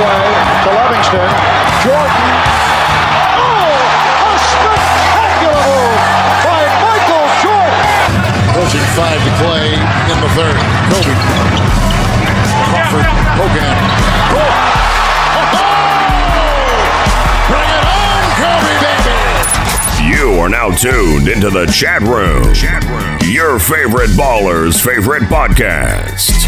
away to Livingston. Jordan. Oh, a spectacular move by Michael Jordan. Approaching five to play in the third. Kobe. Crawford. Hogan. Oh! Bring it on, Kobe, baby. You are now tuned into the chat room. Chat room. Your favorite baller's favorite podcast.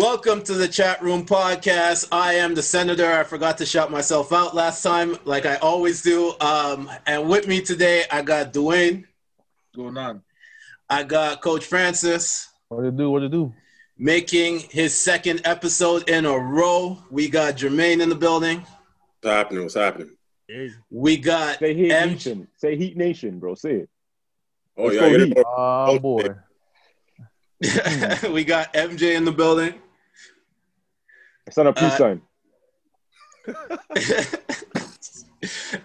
Welcome to the chat room podcast. I am the senator. I forgot to shout myself out last time, like I always do. Um, and with me today, I got Dewayne. Going on. I got Coach Francis What to do? What to do? making his second episode in a row. We got Jermaine in the building. What's happening? What's happening? We got Say Heat M- Nation. Say Heat Nation, bro. Say it. Oh Let's yeah, go I Heat. Oh boy. we got MJ in the building. It's not a peace Uh, sign.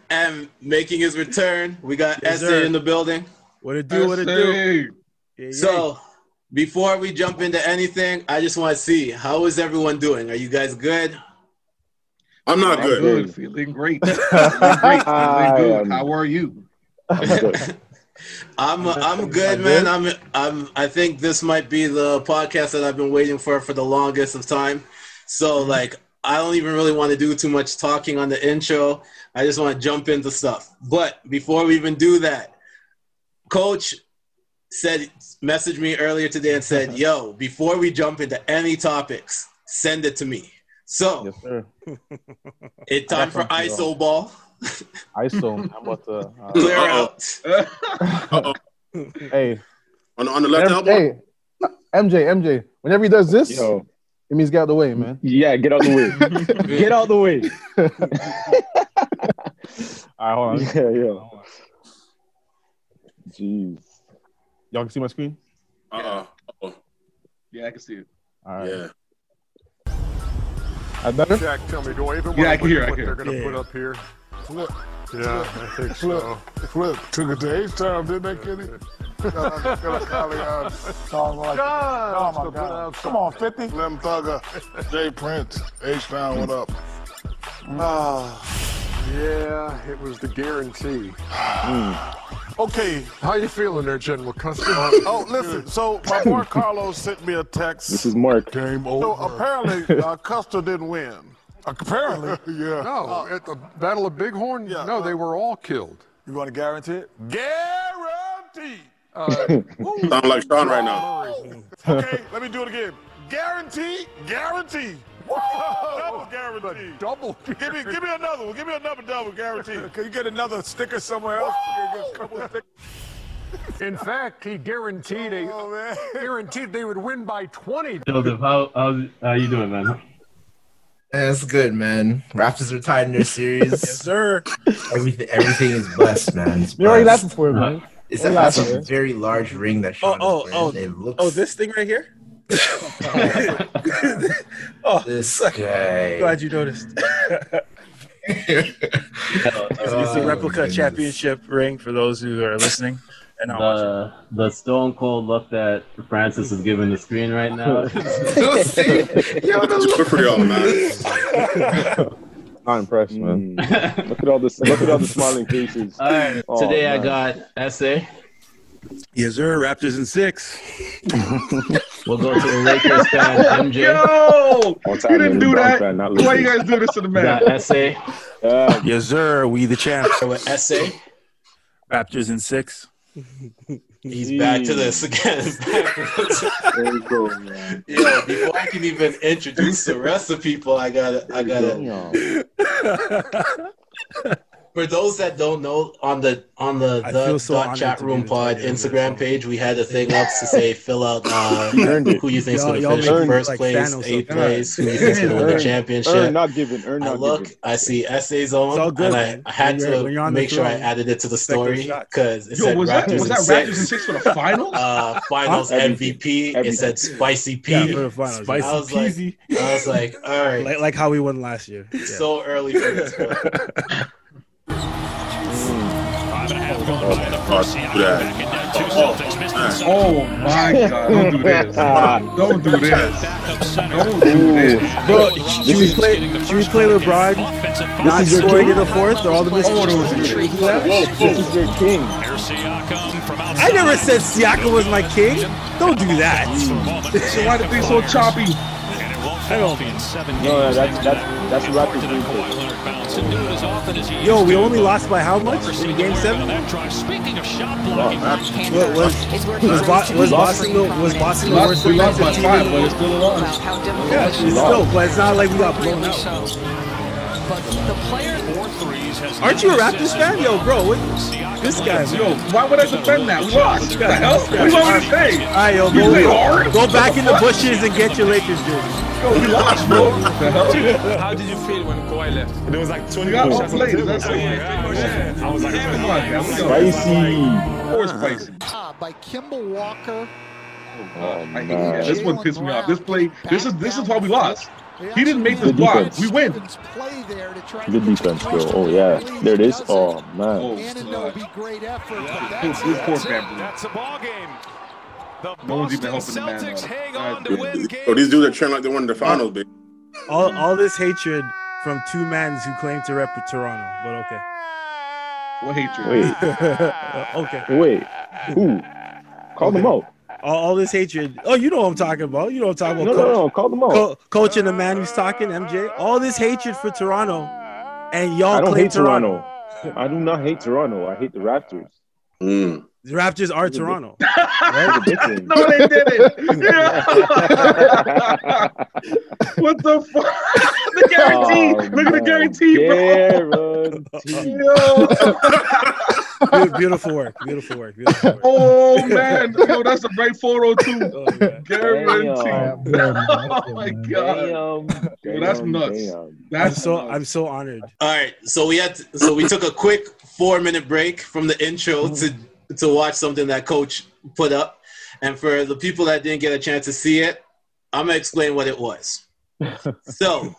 and making his return, we got Yes, SA in the building. What it do? What it do? Yeah, yeah. So, before we jump into anything, I just want to see how is everyone doing? Are you guys good? I'm not I'm good. Good. Feeling great. Feeling great. Feeling good. How are you? I'm good. I'm I'm good, man. I'm I'm I think this might be the podcast that I've been waiting for for the longest of time. So like I don't even really want to do too much talking on the intro. I just want to jump into stuff. But before we even do that, coach said messaged me earlier today and said, "Yo, before we jump into any topics, send it to me." So, Yes, it's time for I got ISO ball. ISO. I'm about to. Uh, Clear Uh-oh. out. Uh-oh. hey, On, on the left M- elbow. hey, MJ, MJ. Whenever he does this, Yo. It means get out the way, man. Yeah, get out the way. get out the way. All right, hold on. Yeah, yeah. Jeez. Y'all can see my screen. Uh oh. Yeah, I can see it. All right. Yeah. I better. Jack, tell me, do I even Yeah, I want can to hear, I what can they're hear. going to Yeah. put up here? Flip, Yeah, I think flip, so. flip. Took it to H time, didn't they, Kitty? Song like, oh my God. Come on, 50. Slim Thugger, Jay Prince, H Town, what up? Ah, yeah, it was the guarantee. Okay, How you feeling there, General Custer? oh, listen, so my boy Carlos sent me a text. This is Mark. Game So apparently, uh, Custer didn't win. Apparently, yeah. no, at the Battle of Bighorn, Yeah, no, uh, they were all killed. You want to guarantee it? Guarantee. Sound like Sean right now. Okay, let me do it again. Guarantee, guarantee. Double guarantee. Double. Give me, give me another one. Give me another double guarantee. Can you get another sticker somewhere else? Can get a couple of? In fact, he guaranteed a Oh man. guaranteed they would win by 20. Joseph, how how how you doing, man? Eh, that's good, man. Raptors are tied in their series. yes, sir. everything, everything is blessed, man. It's You already laughing for it, man. It's We're a, that's a very large ring that Oh, Sean oh, is oh, wearing. Oh. It looks oh, this thing right here. oh, this guy. glad you noticed. it's the Oh, replica goodness. championship ring for those who are listening and not watching. The the stone cold look that Francis is giving the screen right now. Yo, the Good for y'all, man. Not impressed, man. Mm. Look at all this. Look at all the smiling faces. All right, Oh, today I got SA. Yes, sir. Raptors in six. We'll go to the Lakers fan MJ. Yo! What's You didn't do that. fan, Why you guys do this to the man? got SA. Yeah, Yes, sir. We the champs. So with SA, Raptors in six. He's back to this again. there you go, man. Yo, before I can even introduce the rest of people, I gotta, I gotta. Damn. For those that don't know, on the on the the so dot chat room pod tight end of this Instagram song. page, we had a thing up to say fill out uh, who you think's Y'all- gonna finish in first like place, Thanos eighth up. place, who you think's gonna win the Earn. championship. Earn, not given. Earn, I look, given. I see SA's on, It's all good, and. I, I had When you're- when to you're on the make sure I added it to the story because it Yo, said was that Raptors was that six. Raptors in six for the finals? uh, finals MVP. It said Spicy P. Yeah, for the finals. I was like, I was like, all right, Like, like how we won last year. So early for this. but- Oh, do that. Oh my God! Don't do this. Don't do this. Don't do this. Bro, should we play? Should we play LeBron not is your scoring king? in the fourth or all the those are mistakes? good. This is your king. I never said Siakam was my king. Don't do that. So why the thing so choppy? I don't. No, that's that's that's the Raptors doing Yo, we only lost by how much in game seven? What was was, Bo- was Boston the was Boston the Lost- worst We lost by five, but it's still a loss. Yeah, it's still, but it's not like we got blown out. Aren't you a Raptors fan, yo, bro? What, this guy, Yo, why would I defend that? We lost. What the hell? What do you want me to say? All right, yo, You play go, go back in the bushes and get your Lakers jersey. Yo, we lost, bro. What the hell? How did you feel when Kawhi left? There was like 20 We got shots on the outplayed. table. That's it. Oh oh, I was like, Come on, man. Spicy. Of course, spicy. by Kemba Walker. Oh, I hate man. that. This one pissed me off. This play. This is this is why we lost. He didn't make this Good block. defense. We win. Play there to try to Good defense, bro. Oh yeah, there it is. Oh man. Oh, Anunoby, great effort, but This that's this poor. That's a ball game. The No one's even helping the man hang on to win game. So these dudes are trending like they won the finals, baby. All, all this hatred from two men who claim to rep Toronto, but okay. What hatred? Wait, okay. wait. Who? Call them out. All, all this hatred. Oh, you know what I'm talking about. You know what I'm talking about. no, coach. no. Call them out. Co- coach and the man who's talking, MJ. All this hatred for Toronto, and y'all I don't claim hate Toronto. Toronto. I do not hate Toronto. I hate the Raptors. Mm. The Raptors are Toronto. That's a no, they didn't. Yeah. what the fuck? the guarantee. Oh, Look at the guarantee, bro. Guarantee. Yo. Beautiful work. Beautiful work. Beautiful work. Oh man, yo, that's a right photo too. Oh, yeah. Guarantee. Damn. Oh my god, Damn. Yo, that's nuts. damn. I'm that's so nuts. I'm so honored. All right, so we had to, so we took a quick four minute break from the intro to mm-hmm. To watch something that Coach put up, and for the people that didn't get a chance to see it, I'm gonna explain what it was. So,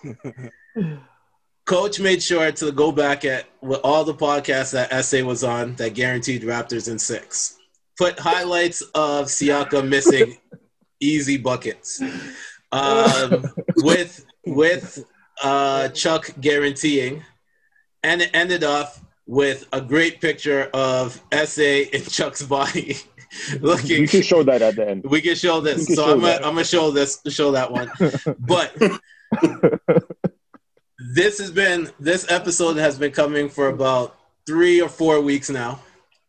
Coach made sure to go back at with all the podcasts that SA was on that guaranteed Raptors in six. Put highlights of Siakam missing easy buckets, um, with with uh, Chuck guaranteeing, and it ended off with a great picture of SA in Chuck's body, looking. We can show that at the end. We can show this. can So show I'm gonna. I'm gonna show this, show that one. But this has been this episode has been coming for about three or four weeks now.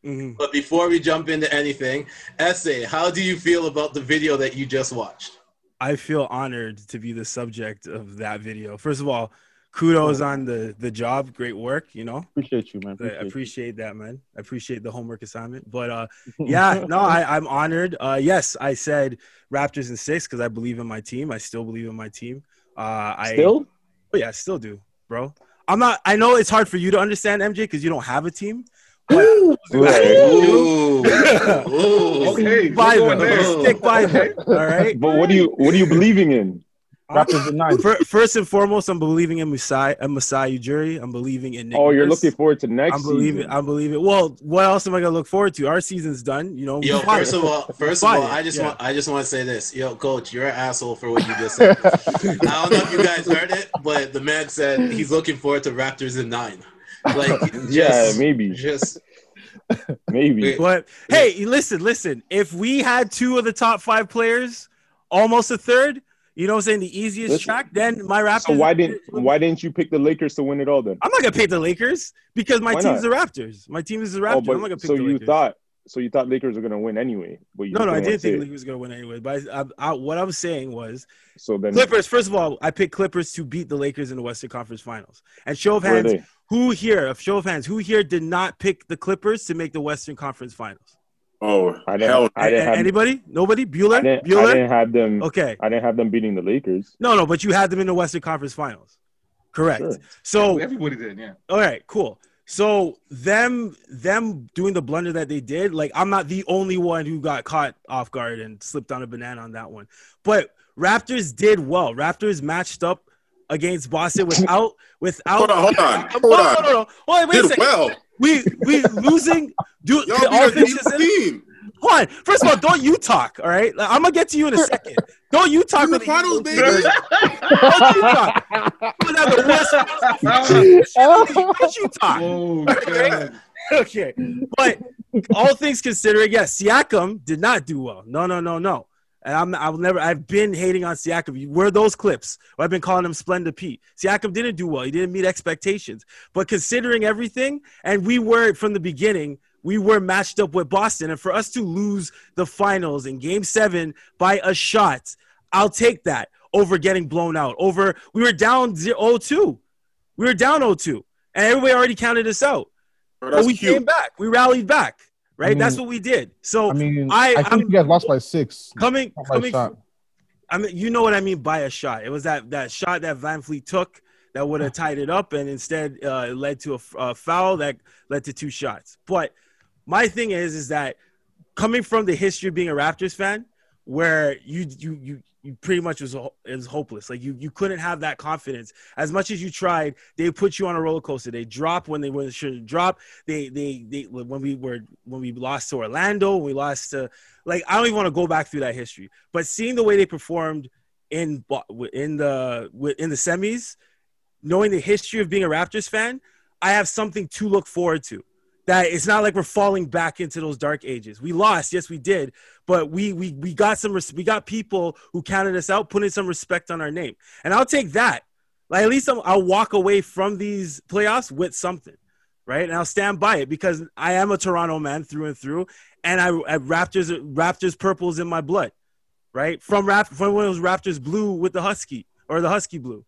Mhm. But before we jump into anything, SA, how do you feel about the video that you just watched? I feel honored to be the subject of that video. First of all, kudos on the the job. Great work. You know, Appreciate you, man. I Appreciate you. that, man. I appreciate the homework assignment. But uh, yeah, no, I, I'm honored. Uh, yes, I said Raptors in six because I believe in my team. I still believe in my team. Uh, I Still? Oh, yeah, I still do, bro. I'm not. I know it's hard for you to understand MJ because you don't have a team. But Right. Ooh. Ooh. Okay, stick by we're them. Stick by them. All right. But what do you what are you believing in? Raptors in nine. First and foremost, I'm believing in Masai, uh, Masai Ujiri. I'm believing in Nick. Oh, you're looking forward to next I'm believing. season. I believe it. Well, what else am I gonna look forward to? Our season's done. You know. Yo, first of all, first of all, I just yeah. want I just want to say this. Yo, coach, you're an asshole for what you just said. I don't know if you guys heard it, but the man said he's looking forward to Raptors in nine. Like, just, yeah, maybe, just maybe. But hey, listen, listen. If we had two of the top five players, almost a third, you know, what I'm saying the easiest Listen. track, then my Raptors. So why didn't why didn't you pick the Lakers to win it all then? I'm not gonna pick the Lakers because my team's not? the Raptors. My team is the oh, Raptors. Oh, I'm not gonna pick so the you thought so you thought Lakers were gonna win anyway, but you No, no, I didn't think it. Lakers was gonna win anyway. But I, I, I, what I was saying was So then Clippers. First of all, I picked Clippers to beat the Lakers in the Western Conference Finals. And show of hands, who here, a show of hands, who here did not pick the Clippers to make the Western Conference Finals? Oh, I didn't, hell. I didn't have anybody? Nobody? I Bueller? didn't, I didn't have them. Okay. I didn't have them beating the Lakers. No, no, but you had them in the Western Conference Finals. Correct. Sure. So everybody did, yeah. all right, cool. So them them doing the blunder that they did, like I'm not the only one who got caught off guard and slipped on a banana on that one. But Raptors did well. Raptors matched up against Boston without without Hold on, hold on, hold No, on. no, no, no. Wait, wait a Did second. well. We we losing do Y'all all beat a things considered- team. hold on. First of all, don't you talk, all right? Like, I'm gonna get to you in a second. Don't you talk In the finals, baby. Don't you talk. You have the worst- Don't you talk. Oh, God. okay. But all things considering, yes, Siakam did not do well. No, no, no, no. And I'm I'll never I've been hating on Siakam. Where are those clips? I've been calling him Splendid Pete. Siakam didn't do well. He didn't meet expectations. But considering everything, and we were from the beginning, we were matched up with Boston. And for us to lose the finals in game seven by a shot, I'll take that over getting blown out. Over we were down 0-2. We were down 0-2. And everybody already counted us out. Bro, But we cute. came back. We rallied back. Right? I mean- That's what we did. So I mean, I, I, think I'm you guys lost by six. coming by coming shot. I mean, you know what I mean by a shot. It was that that shot that VanVleet took that would have tied it up, and instead uh, it led to a foul that led to two shots. But my thing is, is that coming from the history of being a Raptors fan, where you you you you pretty much was was hopeless. Like you you couldn't have that confidence as much as you tried. They put you on a roller coaster. They drop when they were shouldn't drop. They they they when we were when we lost to Orlando, we lost to like I don't even want to go back through that history. But seeing the way they performed in in the in the semis, knowing the history of being a Raptors fan, I have something to look forward to. That it's not like we're falling back into those dark ages. We lost, yes, we did, but we we we got some res- we got people who counted us out, putting some respect on our name, and I'll take that. Like at least I'm, I'll walk away from these playoffs with something, right? And I'll stand by it because I am a Toronto man through and through, and I, I Raptors Raptors purples in my blood, right? From Rap from when it was Raptors blue with the Husky or the Husky blue.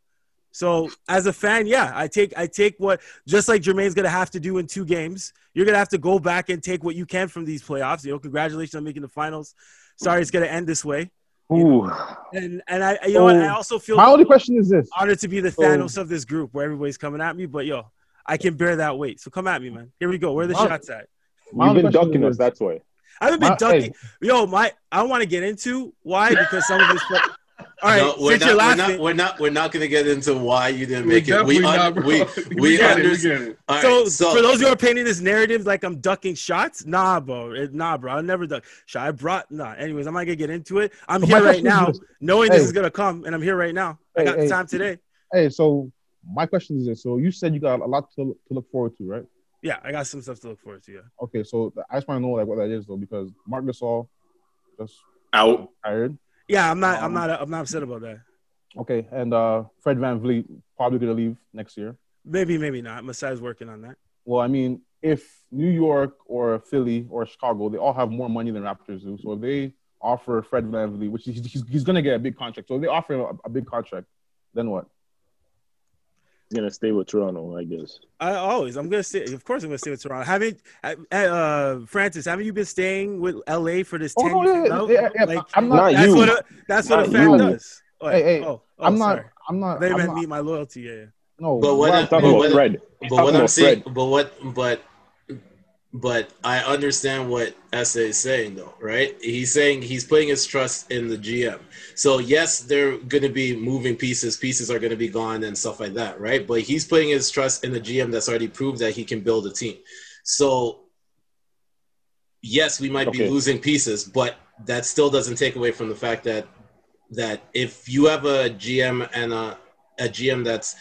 So as a fan, yeah, I take I take what just like Jermaine's gonna have to do in two games. You're gonna have to go back and take what you can from these playoffs. You know, congratulations on making the finals. Sorry, it's gonna end this way. Ooh. And and I you know what, I also feel My only question is this: honored to be the So- Thanos oh. of this group where everybody's coming at me, but yo, I can bear that weight. So come at me, man. Here we go. Where are the My- shots at? You've been question ducking us. That's why. I haven't been My- ducking. Yo, my I don't want to get into why because some of this. All right, no, we're since not, you're we're not. We're not. We're not going to get into why you didn't We're make it. We un- not, bro. we We we get it, we understand. get it. All right, so, so for those who are painting this narrative like I'm ducking shots, nah, bro, It- nah, bro, I never duck shot. I brought nah. Anyways, I'm not gonna get into it. I'm So here right now, this. knowing this is gonna come, and I'm here right now. I got hey. time today. Hey, so my question is this: so you said you got a lot to, to look forward to, right? Yeah, I got some stuff to look forward to. Yeah. Okay, so I just want to know like what that is though, because Marc Gasol just Out. tired. Yeah, I'm not. I'm Um, not. I'm not upset about that. Okay, and uh Fred VanVleet probably gonna leave next year. Maybe, maybe not. Masai's working on that. Well, I mean, if New York or Philly or Chicago, they all have more money than Raptors do. So if they offer Fred VanVleet, which he's, he's, he's gonna get a big contract. So if they offer him a, a big contract, then what? He's gonna stay with Toronto, I guess. I always. I'm gonna stay. Of course, I'm gonna stay with Toronto. Haven't uh, Francis? Haven't you been staying with LA for this Oh, ten no, years? yeah, No? yeah, yeah, Like, I'm not- Not that's you. what a, that's what a fan you. does. Oh, Hey, hey, oh, oh, I'm not. I'm not. They I'm meant not meet my loyalty. Yeah, yeah. no, But what? what I, I'm I'm talking but about Fred. but what I'm saying, but what, but, but I understand what SA is saying though, right? He's saying he's putting his trust in the GM. So yes, they're going to be moving pieces. Pieces are going to be gone and stuff like that, right? But he's putting his trust in the GM that's already proved that he can build a team. So yes, we might be losing pieces, but that still doesn't take away from the fact that that if you have a GM and a, a GM that's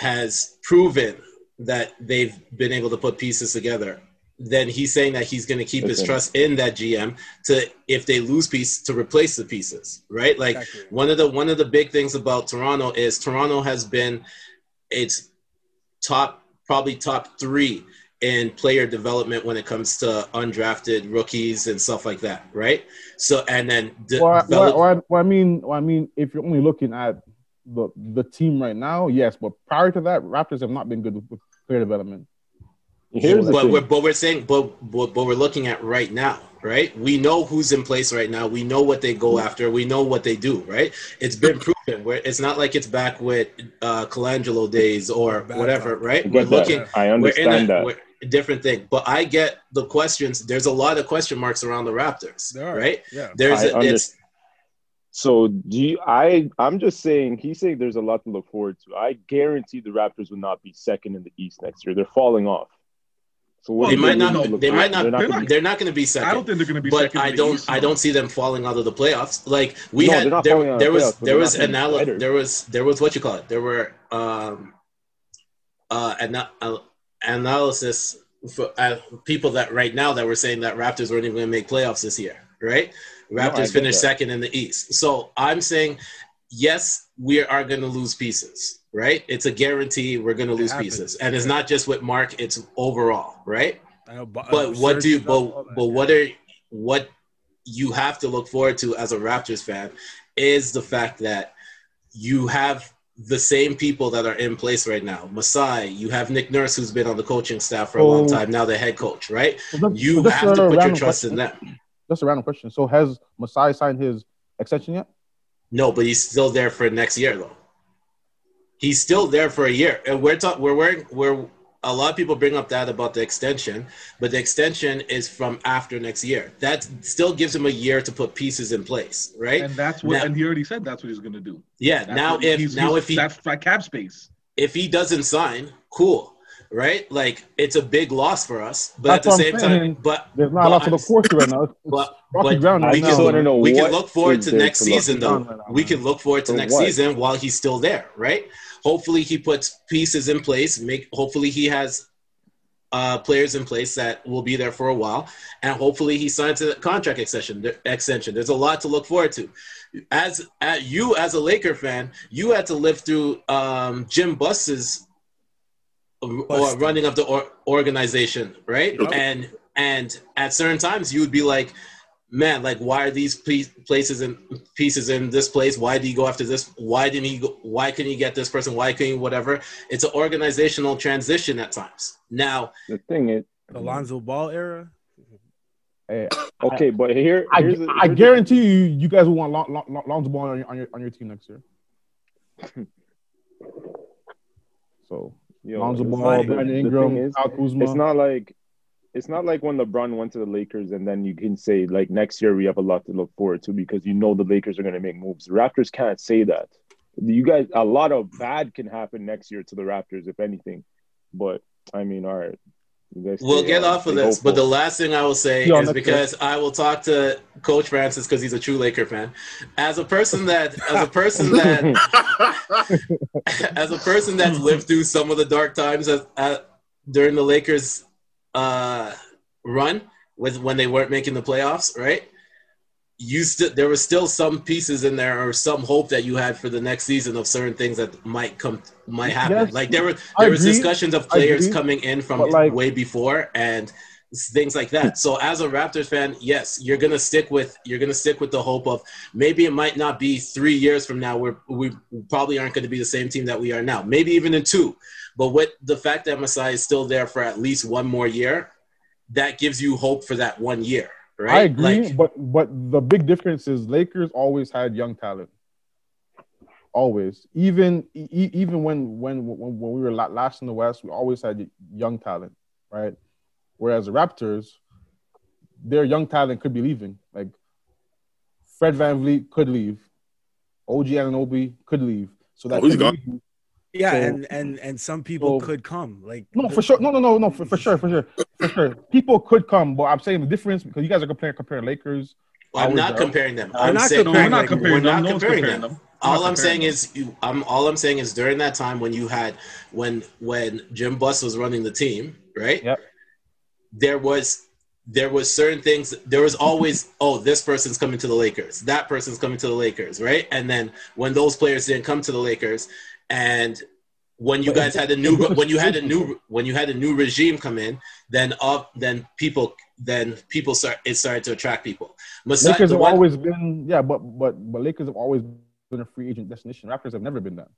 has proven that they've been able to put pieces together, then he's saying that he's going to keep his trust in that GM to if they lose piece to replace the pieces, right? Like Exactly. one of the one of the big things about Toronto is Toronto has been its top probably top 3 in player development when it comes to undrafted rookies and stuff like that, right? So and then de- Well, I- develop- well, I- well, I mean, well, I mean, if you're only looking at the the team right now, yes, but prior to that, Raptors have not been good with, with player development. Here's but we're but we're saying but, but but we're looking at right now, right? We know who's in place right now. We know what they go after. We know what they do, right? It's been proven. Where it's not like it's back with uh Colangelo days or whatever, right? We're looking. I We're in understand a, that. we're, different thing, but I get the questions. There's a lot of question marks around the Raptors, There right? Yeah. There's I a, it's. So do you, I? I'm just saying. He's saying there's a lot to look forward to. I guarantee the Raptors will not be second in the East next year. They're falling off. So what they might not. look They like? might not. They're They're gonna not, going to be second. I don't think they're going to be but second. I don't. East, I don't see them falling out of the playoffs. Like we No, had there, falling out of there was there was not anal- there was there was what you call it. There were um uh ana- uh, analysis for uh, people that right now that were saying that Raptors weren't even going to make playoffs this year. Right? Raptors get finished that. second in the East. So I'm saying yes, we are going to lose pieces. Right? It's a guarantee we're going to lose happens. pieces, and it's not just with Marc. It's overall. Right? Know, but, but what do you Serge does all but, but what are what you have to look forward to as a Raptors fan is the fact that you have the same people that are in place right now. Masai, you have Nick Nurse who's been on the coaching staff for a long oh. time, now the head coach, right? So that- You have to put your random trust in question. them. That's a random question. So has Masai signed his extension yet? No, but he's still there for next year though. He's still there for a year. And we're talking we're wearing we're a lot of people bring up that about the extension, but the extension is from after next year. That still gives him a year to put pieces in place, right? And that's what, Now- and he already said that's what he's going to do. Yeah. That's now if he's- now he's- if he that's cap space. if he doesn't sign, cool, right? Like it's a big loss for us, but That's at the same saying. time, but There's not but a lot to I'm- look forward to right now. It's, it's but, but ground. we right I now. just wanna can know we can look forward to next season though. forward to? We can look forward to For next what? season while he's still there, right? Hopefully he puts pieces in place. Make hopefully he has uh, players in place that will be there for a while, and hopefully he signs a contract extension. Extension. There's a lot to look forward to. As at you as a Laker fan, you had to live through um, Jim Buss's or running of the or- organization, right? Yep. And and at certain times you would be like, man, like why are these pe- places and pieces in this place? Why did he go after this? Why didn't he go? Why couldn't he get this person? Why couldn't he whatever? It's an organizational transition at times. Now, The thing is, the Lonzo Ball era. Hey, okay, but here, I, here's the- I here's the- guarantee you, you guys will want Lon- Lon- Lonzo Ball on your, on your on your team next year. So Yo, Lonzo it's Ball, not- the- Brandon Ingram, thing is, Kyle Kuzma. It's not like it's not like when LeBron went to the Lakers and then you can say like next year we have a lot to look forward to because you know the Lakers are going to make moves. The Raptors can't say that. You guys, a lot of bad can happen next year to the Raptors if anything. But I mean, all right. We'll get uh, off of stay this, but the last thing I will say Yeah, is that's because I will talk to Coach Francis because he's a true Laker fan. As a person that, as a person that, as a person that's lived through some of the dark times at, at, during the Lakers uh, run with when they weren't making the playoffs, right? You still there was still some pieces in there or some hope that you had for the next season of certain things that might come might happen. Yes, like there were I there was agree. discussions of players agree. coming in from like- way before and things like that. So as a Raptors fan, yes, you're gonna stick with you're gonna stick with the hope of maybe it might not be three years from now where we probably aren't going to be the same team that we are now. Maybe even in two. But with the fact that Masai is still there for at least one more year, that gives you hope for that one year, right? I agree, Like, but but the big difference is Lakers always had young talent. Always, even e- even when when when, when we were last in the West, we always had young talent, right? Whereas the Raptors, their young talent could be leaving. Like Fred VanVleet could leave, OG Anunoby could leave. So oh, that Oh, he's could gone. Leave. Yeah, So- and and and some people so- could come. Like No, for sure. No, no, no, no, for, for mm-hmm. sure, for sure, for sure. People could come, but I'm saying the difference because you guys are comparing comparing Lakers. I'm not Jones. comparing them. I'm not saying comparing we're not them. comparing we're them. not No comparing comparing them. them. We're All I'm saying comparing is, you, I'm all I'm saying is during that time when you had when when Jim Buss was running the team, right? Yep. There was there was certain things. There was always, oh, this person's coming to the Lakers, that person's coming to the Lakers, right? And then when those players didn't come to the Lakers, and when you guys had a new when you had a new when you had a new regime come in, then up then people then people start it started to attract people. Masai, Lakers have one- always been, yeah, but but but Lakers have always been a free agent destination. Raptors have never been that.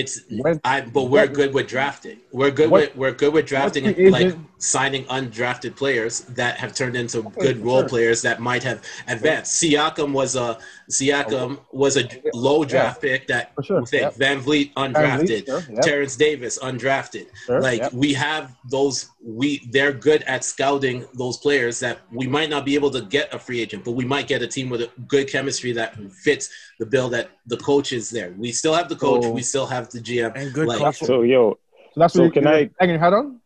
It's When- I, but we're what- good with drafting. We're good what- with we're good with drafting and like agent- signing undrafted players that have turned into Okay, good role sure. players that might have advanced. Siakam was a Siakam oh, was a low draft pick that For sure, thing. yep. VanVleet Van undrafted. Vliet, sure, yep. Terrence Davis undrafted. Sure, like yep. we have those we they're good at scouting those players that we might not be able to get a free agent, but we might get a team with a good chemistry that fits the bill that the coach is there. We still have the coach, So- we still have the GM and good like. So yo, So that's So what can you're I- hanging your hat on.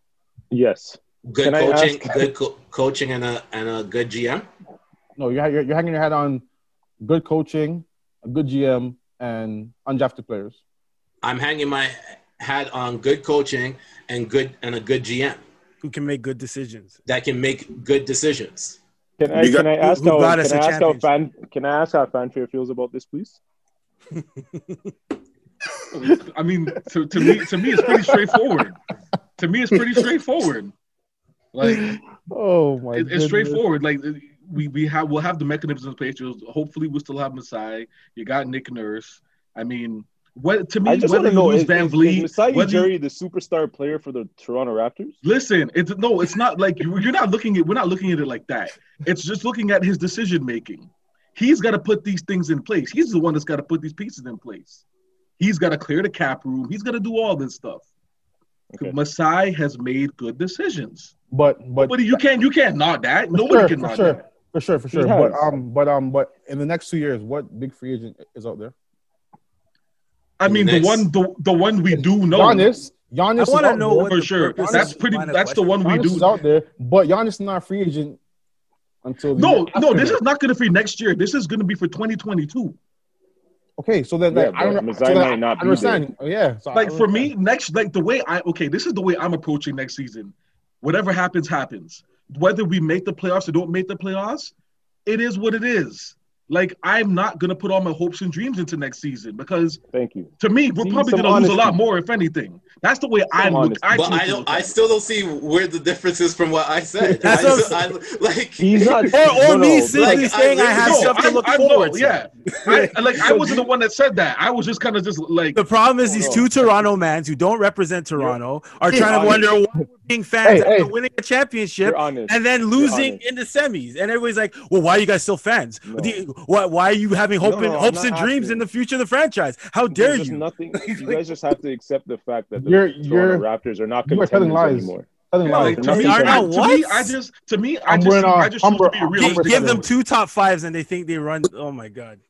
yes, Good Can coaching, good co- coaching, and a and a good GM. No, you're, you're, you're hanging your head on good coaching, a good GM, and undrafted players. I'm hanging my hat on good coaching and good and a good GM Who can make good decisions? that can make good decisions. Can I You got- can I ask how can I ask how fan can I ask how fanfare feels about this, please? I mean, to, to me, to me, it's pretty straightforward. to me, it's pretty straightforward. Like Oh my! it, it's straightforward. Like we we have we'll have the mechanisms in place. Hopefully, we'll still have Masai. You got Nick Nurse. I mean, what to me, I just whether want to you know is, VanVleet, is Masai whether you- the superstar player for the Toronto Raptors? Listen, it's no, it's not like you- you're not looking at. We're not looking at it like that. It's just looking at his decision making. He's got to put these things in place. He's the one that's got to put these pieces in place. He's got to clear the cap room. He's got to do all this stuff. Okay. Masai has made good decisions. But but Nobody, you can't, you can't knock that. Nobody sure, can knock sure, that. For sure, for sure. But um, but um, but in the next two years, what big free agent is out there? I mean, the Next. one, the, the one we do know Giannis. Giannis. I want to know what for sure. purpose That's pretty. That's the question- one we Giannis is do. out there, but Giannis is not a free agent until the No, year no, this is not going to be next year. This is going to be for 2022. okay. So then, Yeah, like, I don't know. So might I not be understand. Oh, yeah. So like for me next like the way i okay this is the way i'm approaching next season whatever happens happens whether we make the playoffs or don't make the playoffs it is what it is like i'm not going to put all my hopes and dreams into next season because Thank you. to me we're See, probably going to lose a lot more if anything that's the way i look honesty. I But I don't. I still don't see where the difference is from what I said. That's I, what I, like He's not. Or, or no, me simply like, saying I, I have really- stuff to I'm- look I'm- no, forward to. yeah I, like i wasn't the one that said that i was just kind of just like The problem is these oh, two Toronto mans who don't represent Toronto are trying to wonder why we're being fans Hey, after hey. winning a championship and then losing in the semis. And everybody's like, "Well, why are you guys still fans? No. Do you- why, why are you having hope No, and no, I'm hopes and dreams asking. in the future of the franchise? How dare just you?" Nothing. You guys just have to accept the fact that the You're- Toronto you're- Raptors are not you are telling lies. anymore. Telling Yeah, lies. like, to me, Are I, not contenders. to me. I just to me, I I'm just, wearing a I just choose to be a Humber Give, give them two top fives and they think they run. Oh my god!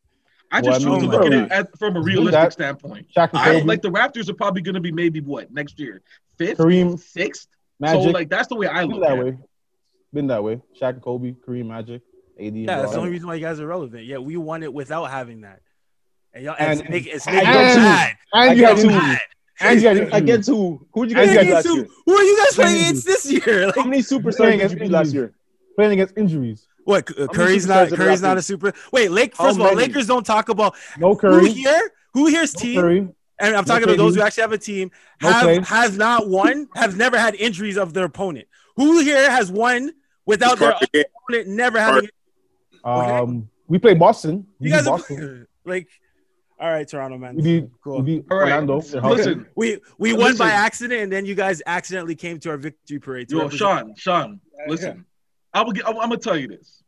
I Well, just I choose to look at it at, from a realistic that- standpoint. I like the Raptors are probably going to be maybe what next year, fifth, Kareem, sixth. Magic. So like that's the way I been look that at it. way. Been that way. Shaq and Kobe, Kareem, Magic, AD. Yeah, that's the only reason why you guys are relevant. Yeah, we won it without having that. And y'all, and, And- it's making it's I making get us two. And you had two. And you had injuries. Against who? Who'd you guys you get last Two- year? Who are you guys playing Injuries. against this year? How Like, many superstars Playing did you beat last year? Playing against injuries. what? many Curry's not. Curry's not a super. Wait, Lake. First of all. Lakers don't talk about No Curry. who Curry. here. Who here's No team? Curry. And I'm No talking about those who actually have a team. Have Clay. have not won. Have never had injuries of their opponent. Who here has won without their Carter, opponent never having? Um, we played Boston. We You beat guys are Boston. like, all right, Toronto man. We beat, Cool. we beat All right, Orlando. They're listen, We we Uh, won by accident, and then you guys accidentally came to our victory parade. to yo, represent- Sean, Sean, Yeah, listen, I will. Get, I'm, I'm gonna tell you this.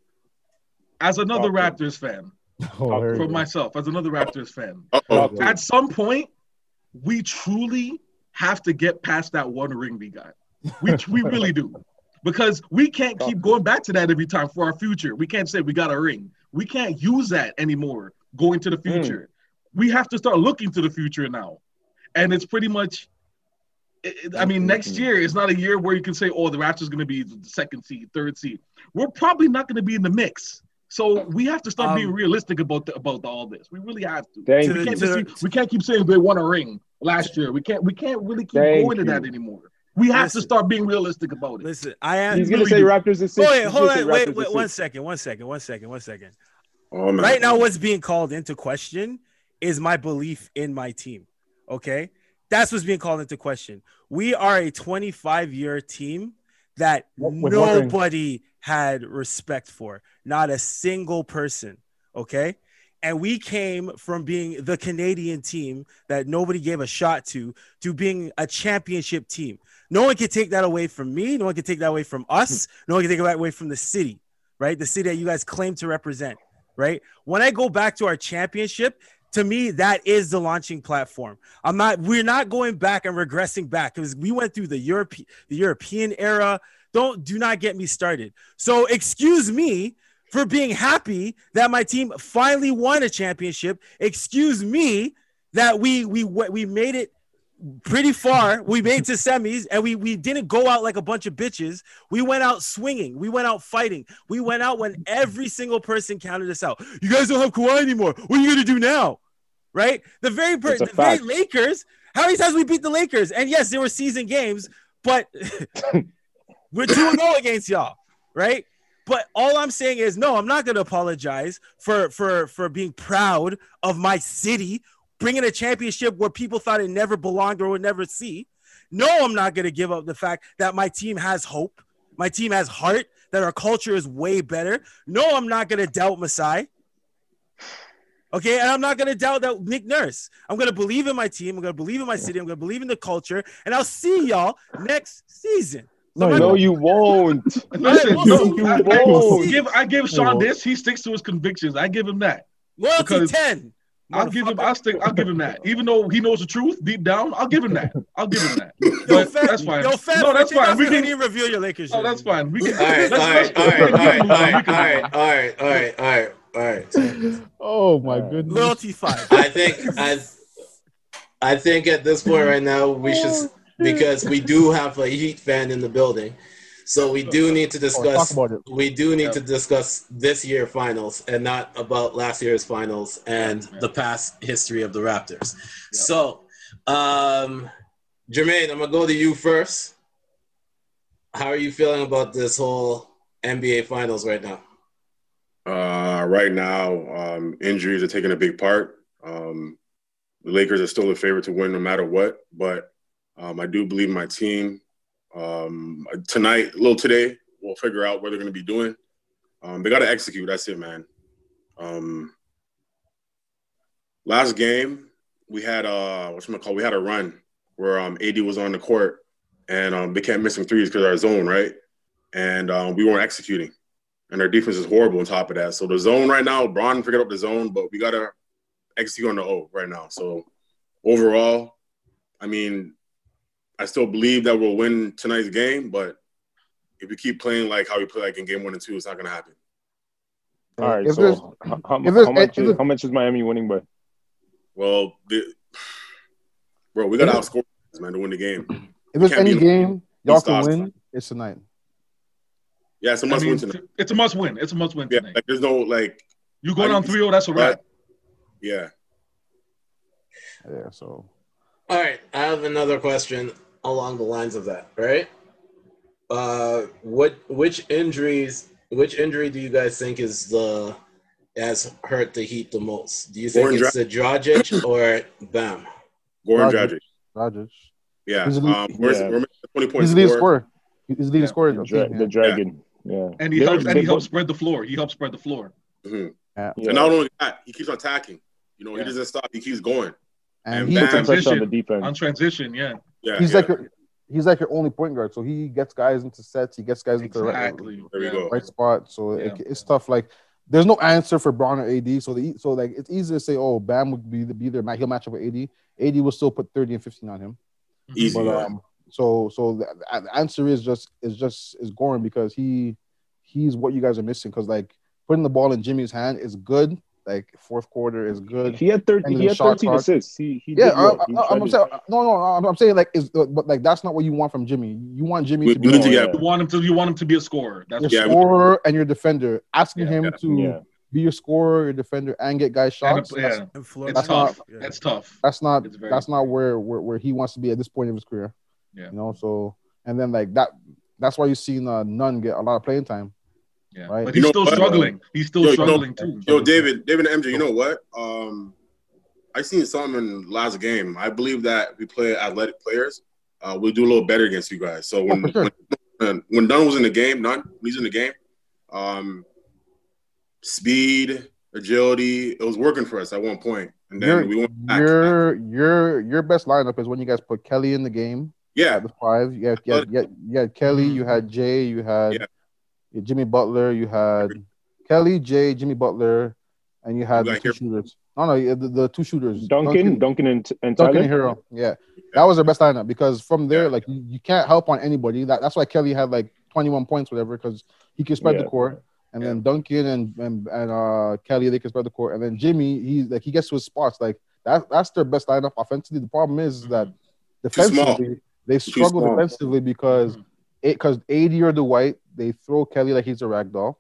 As another Talk Raptors fan, Oh, for myself, as another Raptors fan, Uh-oh. at some point, we truly have to get past that one ring we got. We we really do, because we can't keep going back to that every time for our future. We can't say we got a ring. We can't use that anymore going to the hmm. future. We have to start looking to the future now, and it's pretty much. it- I mean, next year is not a year where you can say, "Oh, the Raptors going to be the second seed, third seed." We're probably not going to be in the mix. So we have to start being Um, realistic about the, about all this. We really have to. Thank we, you. can't To just keep- we can't keep saying they won a ring last year. We can't we can't really keep Thank going to that anymore. We have Listen. to start being realistic about it. Listen, I am. He's gonna really say do. Raptors is six. Oh, wait, hold on. Wait, Raptors wait, is one six. second. One second. One second. One second. Oh. Right now, what's being called into question is my belief in my team. Okay, that's what's being called into question. We are a 25 year team that With nobody had respect for, not a single person. Okay. And we came from being the Canadian team that nobody gave a shot to, to being a championship team. No one can take that away from me. No one can take that away from us. No one can take that away from the city, right? The city that you guys claim to represent, right? When I go back to our championship, to me, that is the launching platform. I'm not, we're not going back and regressing back because we went through the Europe, the European era. Don't do not get me started. So excuse me for being happy that my team finally won a championship. Excuse me that we we we made it pretty far. We made to semis, and we we didn't go out like a bunch of bitches. We went out swinging. We went out fighting. We went out when every single person counted us out. You guys don't have Kawhi anymore. What are you gonna do now? Right? The very per- the very. Lakers. How many times we beat the Lakers? And yes, there were season games, but we're two and zero against y'all, right? But all I'm saying is, no, I'm not gonna apologize for for for being proud of my city bringing a championship where people thought it never belonged or would never see. No, I'm not gonna give up the fact that my team has hope, my team has heart, that our culture is way better. No, I'm not gonna doubt Masai. Okay, and I'm not gonna doubt that Nick Nurse. I'm gonna believe in my team. I'm gonna believe in my city. I'm gonna believe in the culture, and I'll see y'all next season. No, no, you won't. Listen, we'll no, see. I, I- won't. I give I give Sean this. He sticks to his convictions. I give him that. Loyalty Because- 10. I'll give him. I'll stick. I'll give him that. Even though he knows the truth deep down, I'll give him that. I'll give him that. But Fat- that's fine. Yo, Fat, no, that's take fine. We can. hoodie and reveal your Lakers. Oh, that's fine. We can. All right, all let's- right, all let's- right, all we can right, move all on. We right, can all move right, all right, all right, all right, all right. Oh my goodness. Loyalty five. I think I, I think at this point right now we should oh. Because we do have a Heat fan in the building, so we do need to discuss. about it. We do need to discuss this year finals and not about last year's finals and the past history of the Raptors. So, um, Jermaine, I'm gonna go to you first. How are you feeling about this whole NBA finals right now? Uh, right now, um, injuries are taking a big part. Um, the Lakers are still the favorite to win no matter what, but um, I do believe my team. Um, tonight, a little today, we'll figure out what they're going to be doing. Um, they got to execute. That's it, man. Um, last game, we had uh, what's call? We had a run where um, AD was on the court and um, they kept missing threes because our zone, right? And um, we weren't executing and our defense is horrible on top of that. So the zone right now, Bron figured out the zone, but we gotta execute on the O right now. So overall, I mean, I still believe that we'll win tonight's game, but if we keep playing like how we play like in game one and two, it's not gonna happen. All right. If So how, how, how much if is, how much is Miami winning by? Well, the, bro, we gotta outscore this, man to win the game. If there's Can't any game y'all can stops. win, it's tonight. Yeah, it's a I must mean, win tonight. it's a must win. It's a must win Yeah, tonight. like there's no like You go down I- 3-0, that's a wrap. yeah. Yeah, so All right, I have another question along the lines of that. Right? Uh, what which injuries? Which injury do you guys think is the has hurt the Heat the most? Do you think Goran it's the Dragic or Bam? Goran Dragic. Dragic. Yeah. He's the- Um, we're, Yeah. we're making 20 points. He's the leading score. scorer. He's the leading scorer. The, the dra- the. Dragon. Yeah. And he They helps were- and he helps spread the floor. He helps spread the floor. Mhm. Yeah. Yeah. And not only that, he keeps attacking. You know, Yeah. he doesn't stop. He keeps going. And And he, Bam- Puts on Transition. the defense. On transition, yeah. Yeah. he's yeah. like your, he's like your only point guard. So he gets guys into sets. He gets guys into the right, Exactly. There we Yeah. go. right spot. So Yeah. it, it's tough. Like there's no answer for Bron or AD. So the so like it's easy to say, oh, Bam would be the, be there. He'll match up with AD. AD will still put 30 and 15 on him. Easy. But yeah. um, so so the, the answer is just is just is Goran because he he's what you guys are missing. Because like putting the ball in Jimmy's hand is good. Like fourth quarter is good. He had 30, he had shot 13 clock. assists. He, he Yeah, did well. I, He I, I'm saying no, no. I'm, I'm saying like is but like that's not what you want from Jimmy. You want Jimmy We- to we be need to Oh, yeah. You want him to you want him to be a scorer. That's your Yeah, we- scorer and your defender. Asking Yeah, him yeah. to Yeah. be your scorer, your defender, and get guys and, shots. yeah. That's, And floor It's That's tough. Yeah. That's tough. that's not It's very- that's not where, where where he wants to be at this point of his career. Yeah. You know, so and then like that that's why you've seen uh, Nunn get a lot of playing time. Yeah. Right. But You he's know still what? struggling. He's still Yo, you know- struggling too. Yo, David, David and MJ, you know what? Um, I seen something in last game. I believe that we play athletic players. Uh, we'll do a little better against you guys. So when Oh, sure. when, when Dunn was in the game, Dunn, he's in the game, um, speed, agility, it was working for us at one point, and then Your we went back. your your your best lineup is when you guys put Kelly in the game yeah, the five. You had, you had, you had, you had Kelly, you had Jae, you had Yeah. Jimmy Butler, you had Kelly, Jae, Jimmy Butler, and you had You the two Herro. shooters. No, no, the, the two shooters. Duncan, Duncan, and, and Duncan Tyler. and Herro. Yeah. That was their best lineup because from there, like you, you can't help on anybody. That, that's why Kelly had like 21 points, whatever, because he can spread Yeah. the court. And then Duncan and, and and uh Kelly, they can spread the court. And then Jimmy, he's like he gets to his spots. Like that that's their best lineup offensively. The problem is, is that defensively they Too struggle defensively because it because AD or Dwight they throw Kelly like he's a rag doll,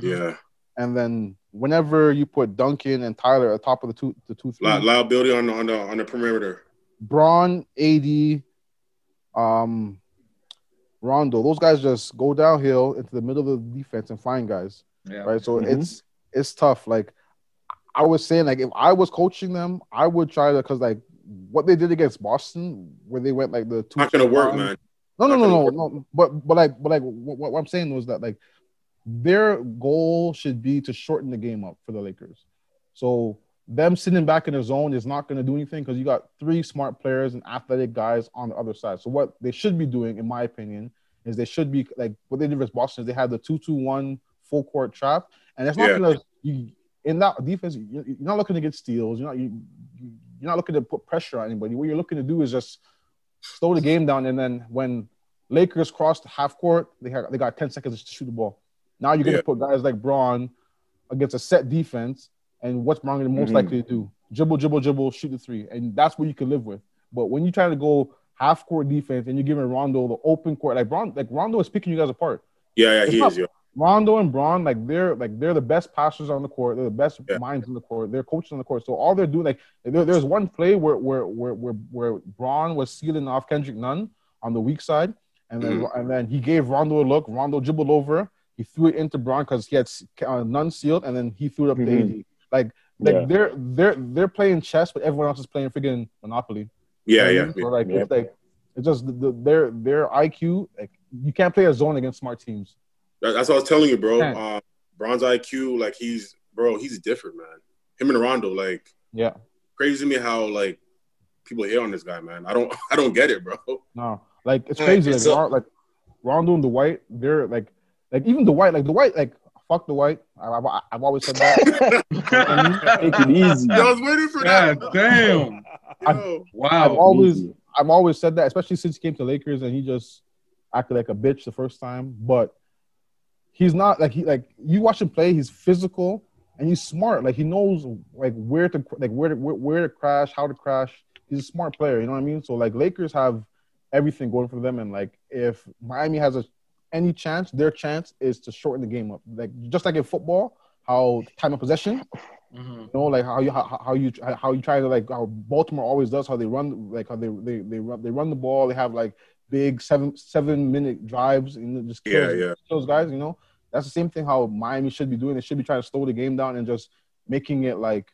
Yeah. and then whenever you put Duncan and Tyler at top of the two the two three, Li- liability on the on the on the perimeter. Bron, AD, um, Rondo, those guys just go downhill into the middle of the defense and find guys. Yeah. Right. So Mhm. it's it's tough. Like I was saying, like if I was coaching them, I would try to because like what they did against Boston, where they went like the two. Not gonna work, down- man. No, no, no, no, no. But but like but like what, what I'm saying was that like their goal should be to shorten the game up for the Lakers. So them sitting back in the zone is not going to do anything because you got three smart players and athletic guys on the other side. So what they should be doing, in my opinion, is they should be like what they did with Boston. Is they had the two-two-one full court trap, and it's not Yeah. going to you, in that defense. you- You're not looking to get steals. You're not you- you're not looking to put pressure on anybody. What you're looking to do is just slow the game down, and then when Lakers crossed half court, they had they got 10 seconds to shoot the ball. Now you're gonna Yeah. put guys like Bron against a set defense, and what's Bron most Mhm. likely to do? Dribble, dribble, dribble, shoot the three, and that's what you can live with. But when you try to go half court defense and you're giving Rondo the open court, like Bron, like Rondo is picking you guys apart. Yeah, yeah, It's he not- is. Yeah. Rondo and Bron, like they're like they're the best passers on the court. They're the best minds on the court. They're coaches on the court. So all they're doing, like there, there's one play where where where where where Bron was sealing off Kendrick Nunn on the weak side, and then and then he gave Rondo a look. Rondo dribbled over. He threw it into Bron because he had uh, Nunn sealed, and then he threw it up to Mhm. AD. Like like Yeah. they're they're they're playing chess, but everyone else is playing freaking Monopoly. Yeah, You know yeah, what I mean? So yeah. like Yep. it's like it's just the, the, their their IQ. Like you can't play a zone against smart teams. That- That's what I was telling you, bro. Yeah. Um, Bron's IQ, like he's bro, he's different, man. Him and Rondo, like Yeah. crazy to me how like people hate on this guy, man. I don't I don't get it, bro. No, like it's crazy. like, so- Ron- like Rondo and Dwight, they're like, like even Dwight, like Dwight, like fuck Dwight. I, I, I've always said that. Take it easy. I was waiting for that. God damn. Yo. Wow. I've always, I've always said that, especially since he came to Lakers and he just acted like a bitch the first time. But he's not like he like you watch him play. He's physical and he's smart. Like he knows like where to like where to where, where to crash, how to crash. He's a smart player. You know what I mean? So like Lakers have everything going for them, and like if Miami has a any chance, their chance is to shorten the game up. Like just like in football, how time of possession. Mm-hmm. You know, like how you how, how you how you try to like how Baltimore always does, how they run like how they they they run they run the ball. They have like big seven seven minute drives and it just kills, Yeah, yeah. kills guys. You know, that's the same thing how Miami should be doing. They should be trying to slow the game down and just making it like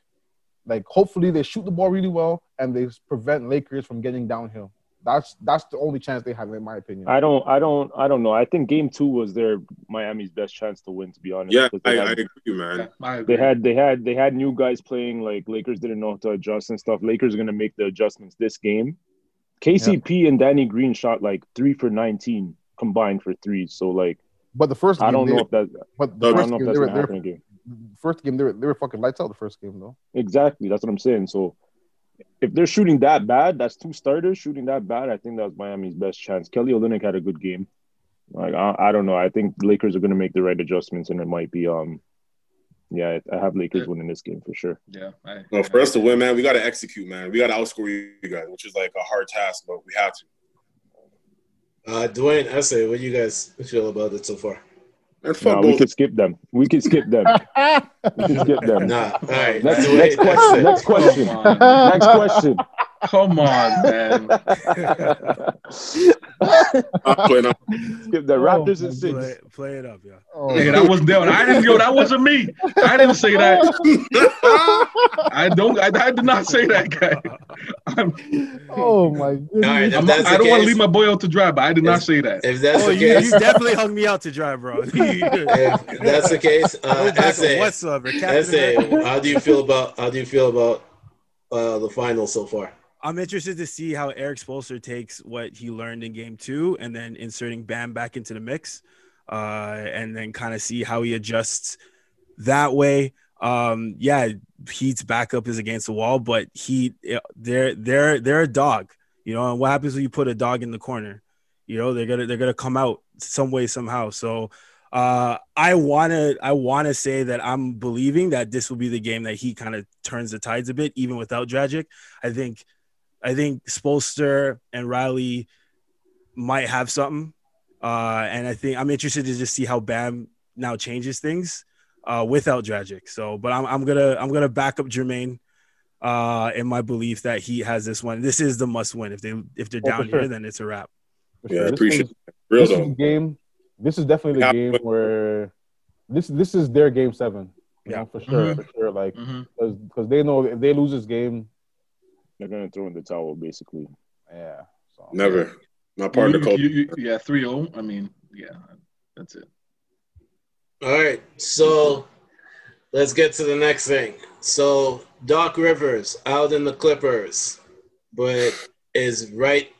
like hopefully they shoot the ball really well and they prevent Lakers from getting downhill. That's that's the only chance they have, in my opinion. I don't, I don't, I don't know. I think Game Two was their Miami's best chance to win. To be honest, Yeah, I, they I had, agree, man. I agree. they had, they had, they had new guys playing. Like Lakers didn't know how to adjust and stuff. Lakers are gonna make the adjustments this game. KCP and Danny Green shot like three for nineteen combined for threes. So like, But the first I game, don't they- know if that, But the I first don't know if game, they were, they were, first game they were they were fucking lights out. The first game though. Exactly. That's what I'm saying. So if they're shooting that bad, that's two starters shooting that bad. I think that was Miami's best chance. Kelly Olynyk had a good game. Like I, I don't know. I think Lakers are going to make the right adjustments, and it might be um, yeah, I have Lakers winning this game for sure. Yeah. I, Well, for us to win, man, we got to execute, man. We got to outscore you guys, which is like a hard task, but we have to. Uh, Dewayne, I say, what do you guys feel about it so far? And Nah, we could skip them. We could skip them. we could skip them. Nah, all right. Next, Dewayne, next question. Next question. Next question. Come on, man. I'm playing up. Skip the Raptors and six. Play, play it up, yeah. Oh, Hey, that was down. I didn't yo, that wasn't me. I didn't say that. I don't I, I did not say that guy. I'm, oh my All right, goodness. if I'm I don't want to leave my boy out to dry, but I did not say that. if that's Oh, the you, case, you definitely hung me out to dry, bro. if that's the case, uh, backup SA, whatsoever. Captain SA, America. how do you feel about how do you feel about uh, the final so far? I'm interested to see how Eric Spoelstra takes what he learned in game two and then inserting Bam back into the mix, uh, and then kind of see how he adjusts that way. Um, yeah, Heat's backup is against the wall, but Heat they're they're they're a dog, you know. And what happens when you put a dog in the corner? You know, they're gonna they're gonna come out some way somehow. So uh, I wanna I wanna say that I'm believing that this will be the game that he kind of turns the tides a bit, even without Dragic. I think I think Spoelstra and Riley might have something. Uh, and I think I'm interested to just see how Bam now changes things uh, without Dragic. So, but I'm, I'm gonna I'm gonna back up Jermaine uh, in my belief that he has this one. This is the must win. If they if they're Oh, down sure. here, then it's a wrap. For Yeah, I This appreciate is- it. Real this is though. game. This is definitely the Yeah, game but- where this this is their game seven. You Yeah. know, for sure, Mhm. for sure. Like Mhm. because they know if they lose this game, They're gonna throw in the towel, basically. yeah. So Never. Not part of the You- culture. you- you- yeah, 3-0. I mean, yeah, that's it. All right, so let's get to the next thing. So Doc Rivers out in the Clippers, but is right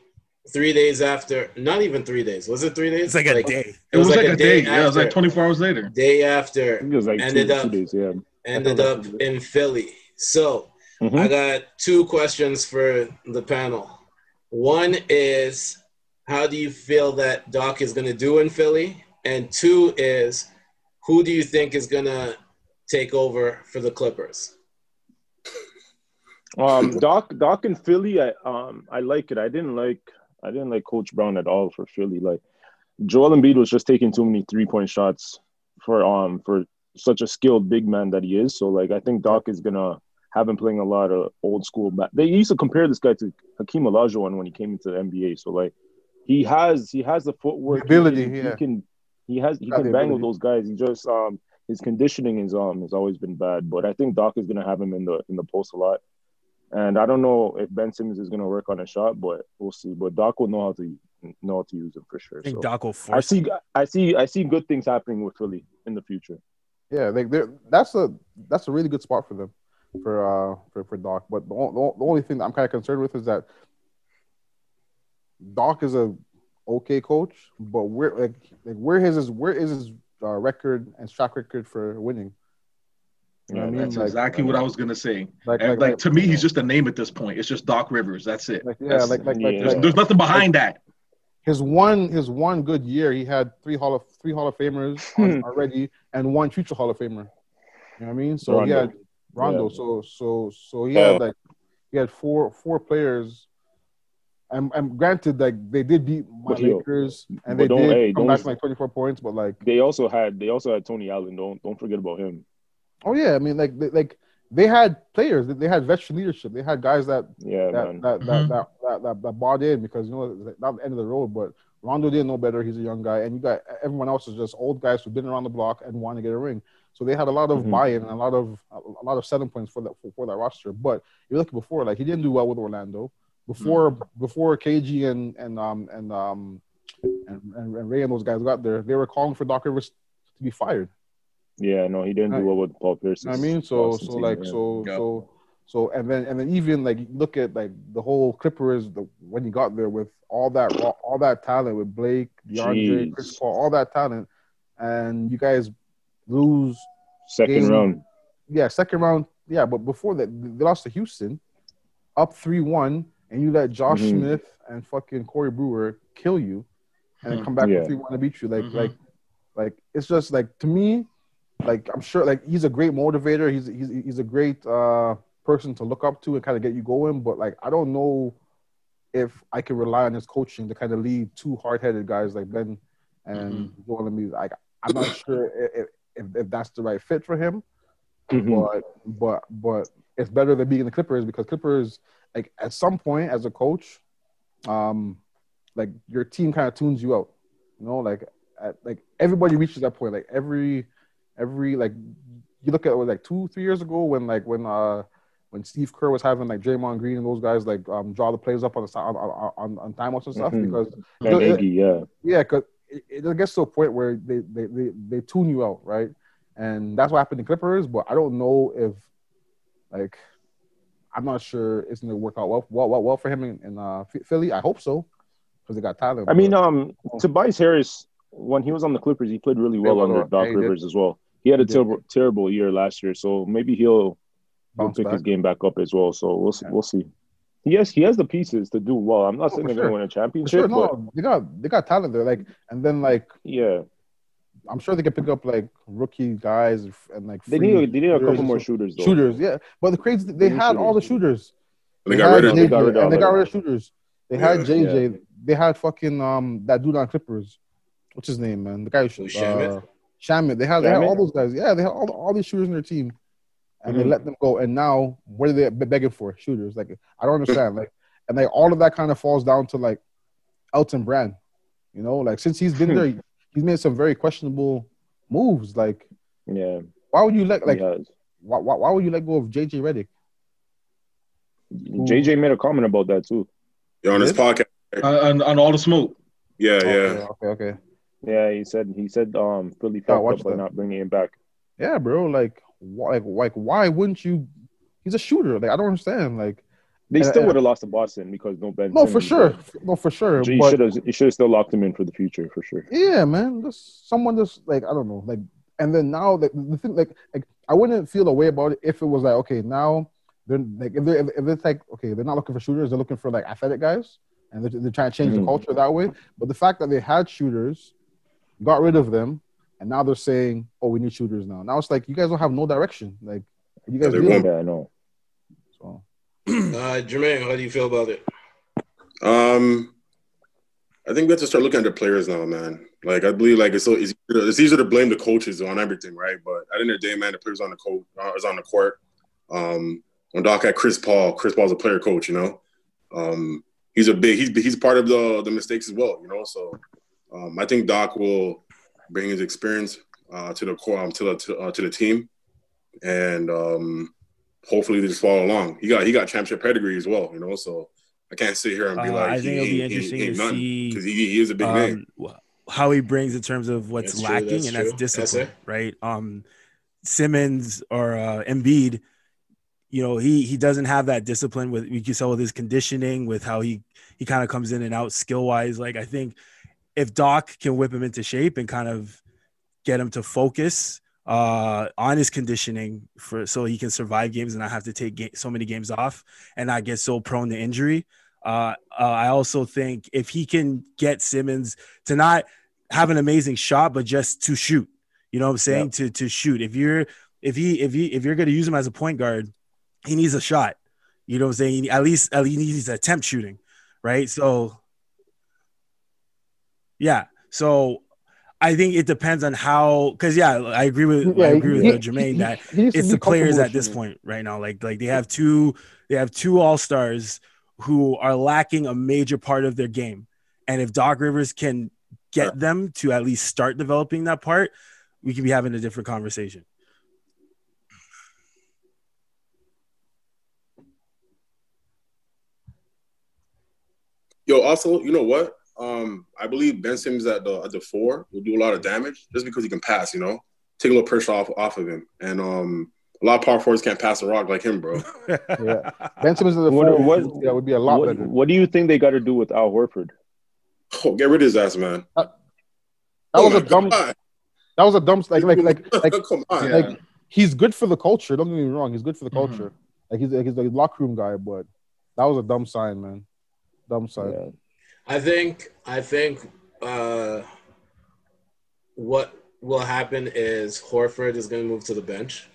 three days after. Not even three days. Was it three days? It's like a day. It was, like, a day. Yeah, it was like 24 hours later. Day after. I think it was like two, ended two up days. Yeah. ended up in Philly. So Mhm. I got two questions for the panel. One is how do you feel that Doc is going to do in Philly? And two is who do you think is going to take over for the Clippers? Um, Doc, Doc in Philly, I um, I like it. I didn't like, I didn't like Coach Brown at all for Philly. Like, Joel Embiid was just taking too many three point shots for um for such a skilled big man that he is. So like, I think Doc is gonna have him playing a lot of old school. Ba- they used to compare this guy to Hakeem Olajuwon when he came into the NBA. So like, he has he has the footwork, The ability, He can, yeah. he can he has he Got can the bang with those guys. He just um his conditioning is um has always been bad. But I think Doc is gonna have him in the in the post a lot. And I don't know if Ben Simmons is going to work on a shot, but we'll see. But Doc will know how to know how to use him for sure. I think So Doc will I force. see, I see, I see good things happening with Philly in the future. yeah, like they're that's a that's a really good spot for them for uh for, for Doc. But the, o- the only thing that I'm kind of concerned with is that Doc is a okay coach, but where like like where his is where is his uh, record and track record for winning? You know what I mean? That's Like- exactly what I was gonna say. Like- like- like, like- to me, he's just a name at this point. It's just Doc Rivers. That's it. Like, yeah, That's- like like like, yeah. there's, there's nothing behind that. his one his one good year, he had three hall of three Hall of Famers on- already and one future Hall of Famer. You know what I mean? So he Rondo. had Rondo. Yeah. So so so he had like he had four four players. And, and granted, like they did beat my But yo, Lakers, and they don't- did hey, come don't- back to like twenty four points. But like, They also had, they also had Tony Allen. Don't don't forget about him. oh yeah, I mean, like they, like they had players, they had veteran leadership. They had guys that Yeah, that man. that, Mhm. that, that, that, that, that bought in because you know like not the end of the road, but Rondo didn't know better. He's a young guy, and you got everyone else is just old guys who've been around the block and want to get a ring. So they had a lot of Mhm. buy-in and a lot of a lot of selling points for that for, for that roster. But if you look before, like he didn't do well with Orlando before before KG and and um and um and, and, and Ray and those guys got there. They were calling for Doc Rivers to be fired. Yeah, no, he didn't do well with Paul Pierce. You know I mean, so so like so Yeah. so so and then and then even like look at like the whole Clippers the, when he got there with all that all, all that talent with Blake, DeAndre, Jeez. Chris Paul, all that talent, and you guys lose second game- round. yeah second round yeah but before that they lost to Houston up three one and you let Josh Mhm. Smith and fucking Corey Brewer kill you and then Mhm. come back Yeah. with three one to beat you like Mhm. like like it's just like to me like I'm sure like he's a great motivator he's he's he's a great uh person to look up to and kind of get you going but like I don't know if I can rely on his coaching to kind of lead two hard-headed guys like Ben and Joel Embiid like I'm not sure if, if if that's the right fit for him Mhm. but but but it's better than being in the Clippers because Clippers like at some point as a coach, um, like your team kind of tunes you out. You know, like at, like everybody reaches that point. Like every every like you look at what, like two three years ago when like when uh when Steve Kerr was having like Draymond Green and those guys like um draw the plays up on the on on, on, timeouts and stuff Mhm. because And it- Iggy, yeah. yeah, because it, it gets to a point where they, they, they, they tune you out, right? And that's what happened to Clippers. But I don't know if, like, I'm not sure it's going to work out well, well, well, well for him in, in uh, Philly. I hope so because they got talent. I mean, but- um, Tobias Harris, when he was on the Clippers, he played really well under yeah, Doc did. Rivers as well. He had a terrible, terrible year last year, so maybe he'll, he'll pick his game back up as well. So we'll see. We'll see. He has he has the pieces to do well. I'm not Oh, saying they're going to win a championship, sure, but no, they got they got talent there. Like, and then like yeah, I'm sure they can pick up like rookie guys and like they need they need a couple more shooters though. shooters. Yeah, but the crazy they need had all the shooters. They They got had rid of- they got rid of and they got rid of shooters. They had Yeah. JJ. They had fucking um that dude on Clippers. What's his name, man? The guy who shot. Shamet? Uh, Shamet. They had they had all those guys. Yeah, they had all, all these shooters in their team, and they Mhm. let them go. And now what are they begging for? Shooters. Like I don't understand. Like and like all of that kind of falls down to like Elton Brand. You know, like since he's been there, he's made some very questionable moves. Like Yeah. why would you let like why, why, why would you let go of JJ Redick? JJ made a comment about that too. Yeah, on his podcast. Uh, on, on all the smoke. Yeah, yeah. Okay, okay. Yeah, he said he said um Philly Yeah, fucked watch up by that. not bringing him back. Yeah, bro. Like, why, like, like, why wouldn't you? He's a shooter. Like, I don't understand. Like, They and- still would have lost to Boston because no Ben. No, for sure. No, for sure. You should have you should have still locked him in for the future for sure. yeah, man, just someone just like I don't know, like, and then now like the thing, like, like I wouldn't feel a way about it if it was like okay, now they're like if they're if it's like okay, they're not looking for shooters, they're looking for like athletic guys, and they're, they're trying to change Mhm. the culture that way. But the fact that they had shooters, got rid of them, and now they're saying, oh, we need shooters now. Now it's like you guys don't have no direction. Like, you guys they dealing won't. Yeah, I know. So. Uh, Jermaine, how do you feel about it? Um, I think we have to start looking at the players now, man. Like I believe, like it's so easy. It's easier to blame the coaches on everything, right? But at the end of the day, man, the players on the court uh, is on the court. Um, when Doc had Chris Paul, Chris Paul's a player coach, you know. Um, he's a big. He's he's part of the the mistakes as well, you know. So um, I think Doc will bring his experience uh, to the core, um, to the to, uh, to the team, and um, hopefully they just follow along. He got he got championship pedigree as well, you know. So I can't sit here and be Uh, like I think it'll he, be he- interesting he ain't to nothing, see because he, he is a big um, name. How he brings in terms of what's That's true, lacking, that's and that's true. That's discipline, it. right? Um, Simmons or uh, Embiid, you know, he he doesn't have that discipline with you can tell with his conditioning, with how he he kind of comes in and out skill wise. Like I think if Doc can whip him into shape and kind of get him to focus uh on his conditioning for so he can survive games and not have to take ga- so many games off and not get so prone to injury uh, uh i also think if he can get simmons to not have an amazing shot but just to shoot you know what i'm saying? To to shoot. If you're if he if he if you're going to use him as a point guard he needs a shot. You know what i'm saying? At least at least he needs to attempt shooting right? So yeah so I think it depends on how, because yeah, I agree with Yeah, I agree with he- uh, Jermaine he- that he it's the players at this point right now. Like like they have two they have two all stars who are lacking a major part of their game, and if Doc Rivers can get them to at least start developing that part, we could be having a different conversation. Yo, also, you know what? Um, I believe Ben Simmons at the at the four will do a lot of damage just because he can pass. You know, take a little pressure off off of him, and um, a lot of power forwards can't pass a rock like him, bro. Yeah, Ben Simmons is the What, four. what, yeah, would be a lot what, better. what do you think they got to do with Al Horford? Oh, get rid of his ass, man. That Oh was a dumb. God. That was a dumb. Like like like like. Come on. Like he's good for the culture. Don't get me wrong. He's good for the Mm-hmm. culture. Like he's like he's a locker room guy, but that was a dumb sign, man. Dumb sign. I think I think uh, what will happen is Horford is going to move to the bench.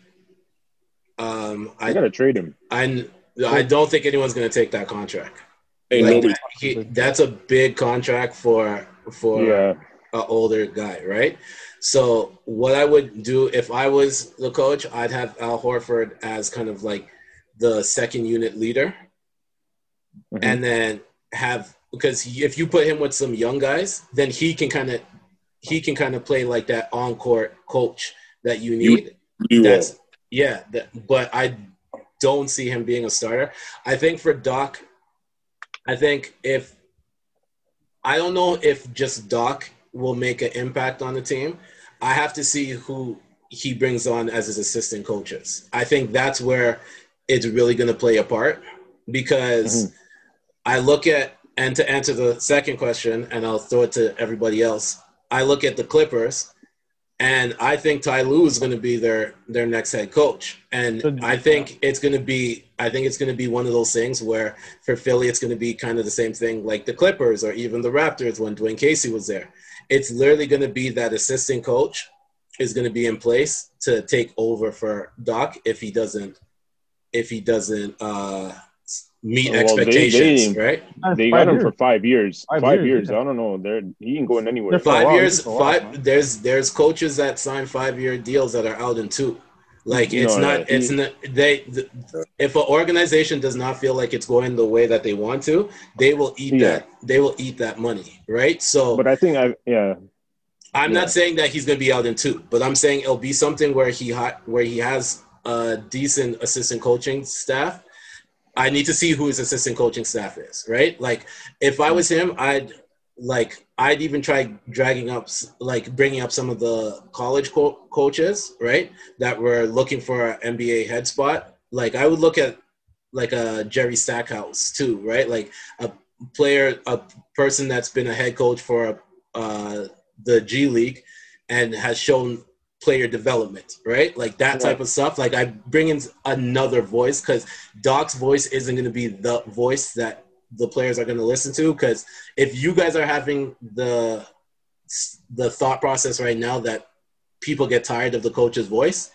Um, I I got to trade him. I I don't think anyone's going to take that contract. Ain't Like, nobody. he- that's a big contract for for Yeah. an older guy, right? So what I would do if I was the coach, I'd have Al Horford as kind of like the second unit leader, Mhm. and then have because if you put him with some young guys, then he can kind of he can kind of play like that on court coach that you You- need. you will. That's yeah, that, but I don't see him being a starter. I think for Doc, I think if I don't know if just Doc will make an impact on the team. I have to see who he brings on as his assistant coaches. I think that's where it's really going to play a part because mm-hmm. I look at and to answer the second question, and I'll throw it to everybody else. I look at the Clippers, and I think Ty Lue is going to be their their next head coach, and I think it's going to be I think it's going to be one of those things where for Philly it's going to be kind of the same thing like the Clippers or even the Raptors when Dwane Casey was there. It's literally going to be that assistant coach is going to be in place to take over for Doc if he doesn't if he doesn't uh, meet Well, expectations, they- right? They Five got him years. for five years. Five Five, years, years. yeah. I don't know. They're he ain't going anywhere. They're five years it's for while, five there's there's coaches that sign five year deals that are out in two like it's No, not no, it's he- not they th- if an organization does not feel like it's going the way that they want to they will eat Yeah. that they will eat that money right so But I think I yeah. i'm yeah. not saying that he's going to be out in two but i'm saying it'll be something where he ha- where he has a decent assistant coaching staff I need to see who his assistant coaching staff is, right? Like, if I was him, I'd like I'd even try dragging up, like bringing up some of the college co- coaches, right, that were looking for an NBA head spot. Like, I would look at like a Jerry Stackhouse too, right? Like a player, a person that's been a head coach for uh, the G League and has shown player development, right? Like that type of stuff. Like I bring in another voice because Doc's voice isn't going to be the voice that the players are going to listen to. Because if you guys are having the the thought process right now that people get tired of the coach's voice,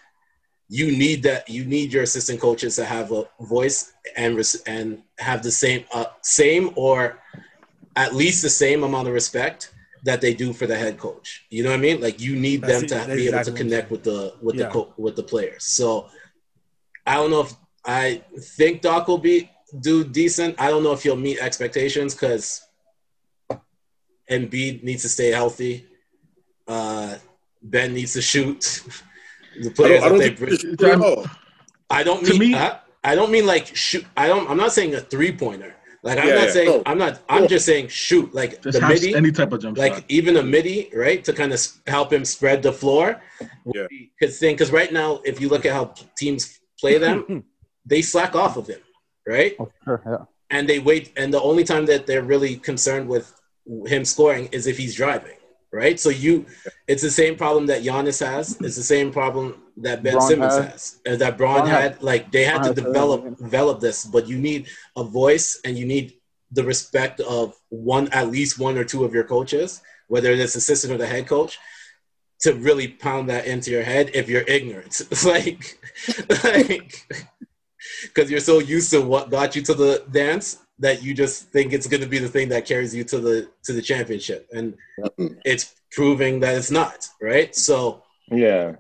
you need that. You need your assistant coaches to have a voice and and have the same uh, same or at least the same amount of respect that they do for the head coach. You know what I mean? Like you need That's them to that's be able to connect with the with Yeah. the co- with the players. So I don't know if I think Doc will be do decent. I don't know if he'll meet expectations because Embiid needs to stay healthy. Uh, ben needs to shoot. the I players don't, I don't that think they bring. true at all. I don't mean me- I, I don't mean like shoot. I don't. I'm not saying a three pointer. Like I'm Yeah, not yeah. saying. No. I'm not. I'm No. just saying shoot. Like Just the midi. any type of jump like shot. even a midi, right, to kind of help him spread the floor. Yeah. Because thing, because right now, if you look at how teams play them, they slack off of him, right? Oh, sure, yeah. And they wait. And the only time that they're really concerned with him scoring is if he's driving, right? So you, it's the same problem that Giannis has. It's the same problem that Ben Bron Simmons has, and that Bron Bron had-. Like they had Bron to develop develop this, but you need a voice and you need the respect of one, at least one or two of your coaches, whether it's assistant or the head coach, to really pound that into your head if you're ignorant. like, like, because you're so used to what got you to the dance that you just think it's going to be the thing that carries you to the to the championship, and it's proving that it's not. Right. So Yeah.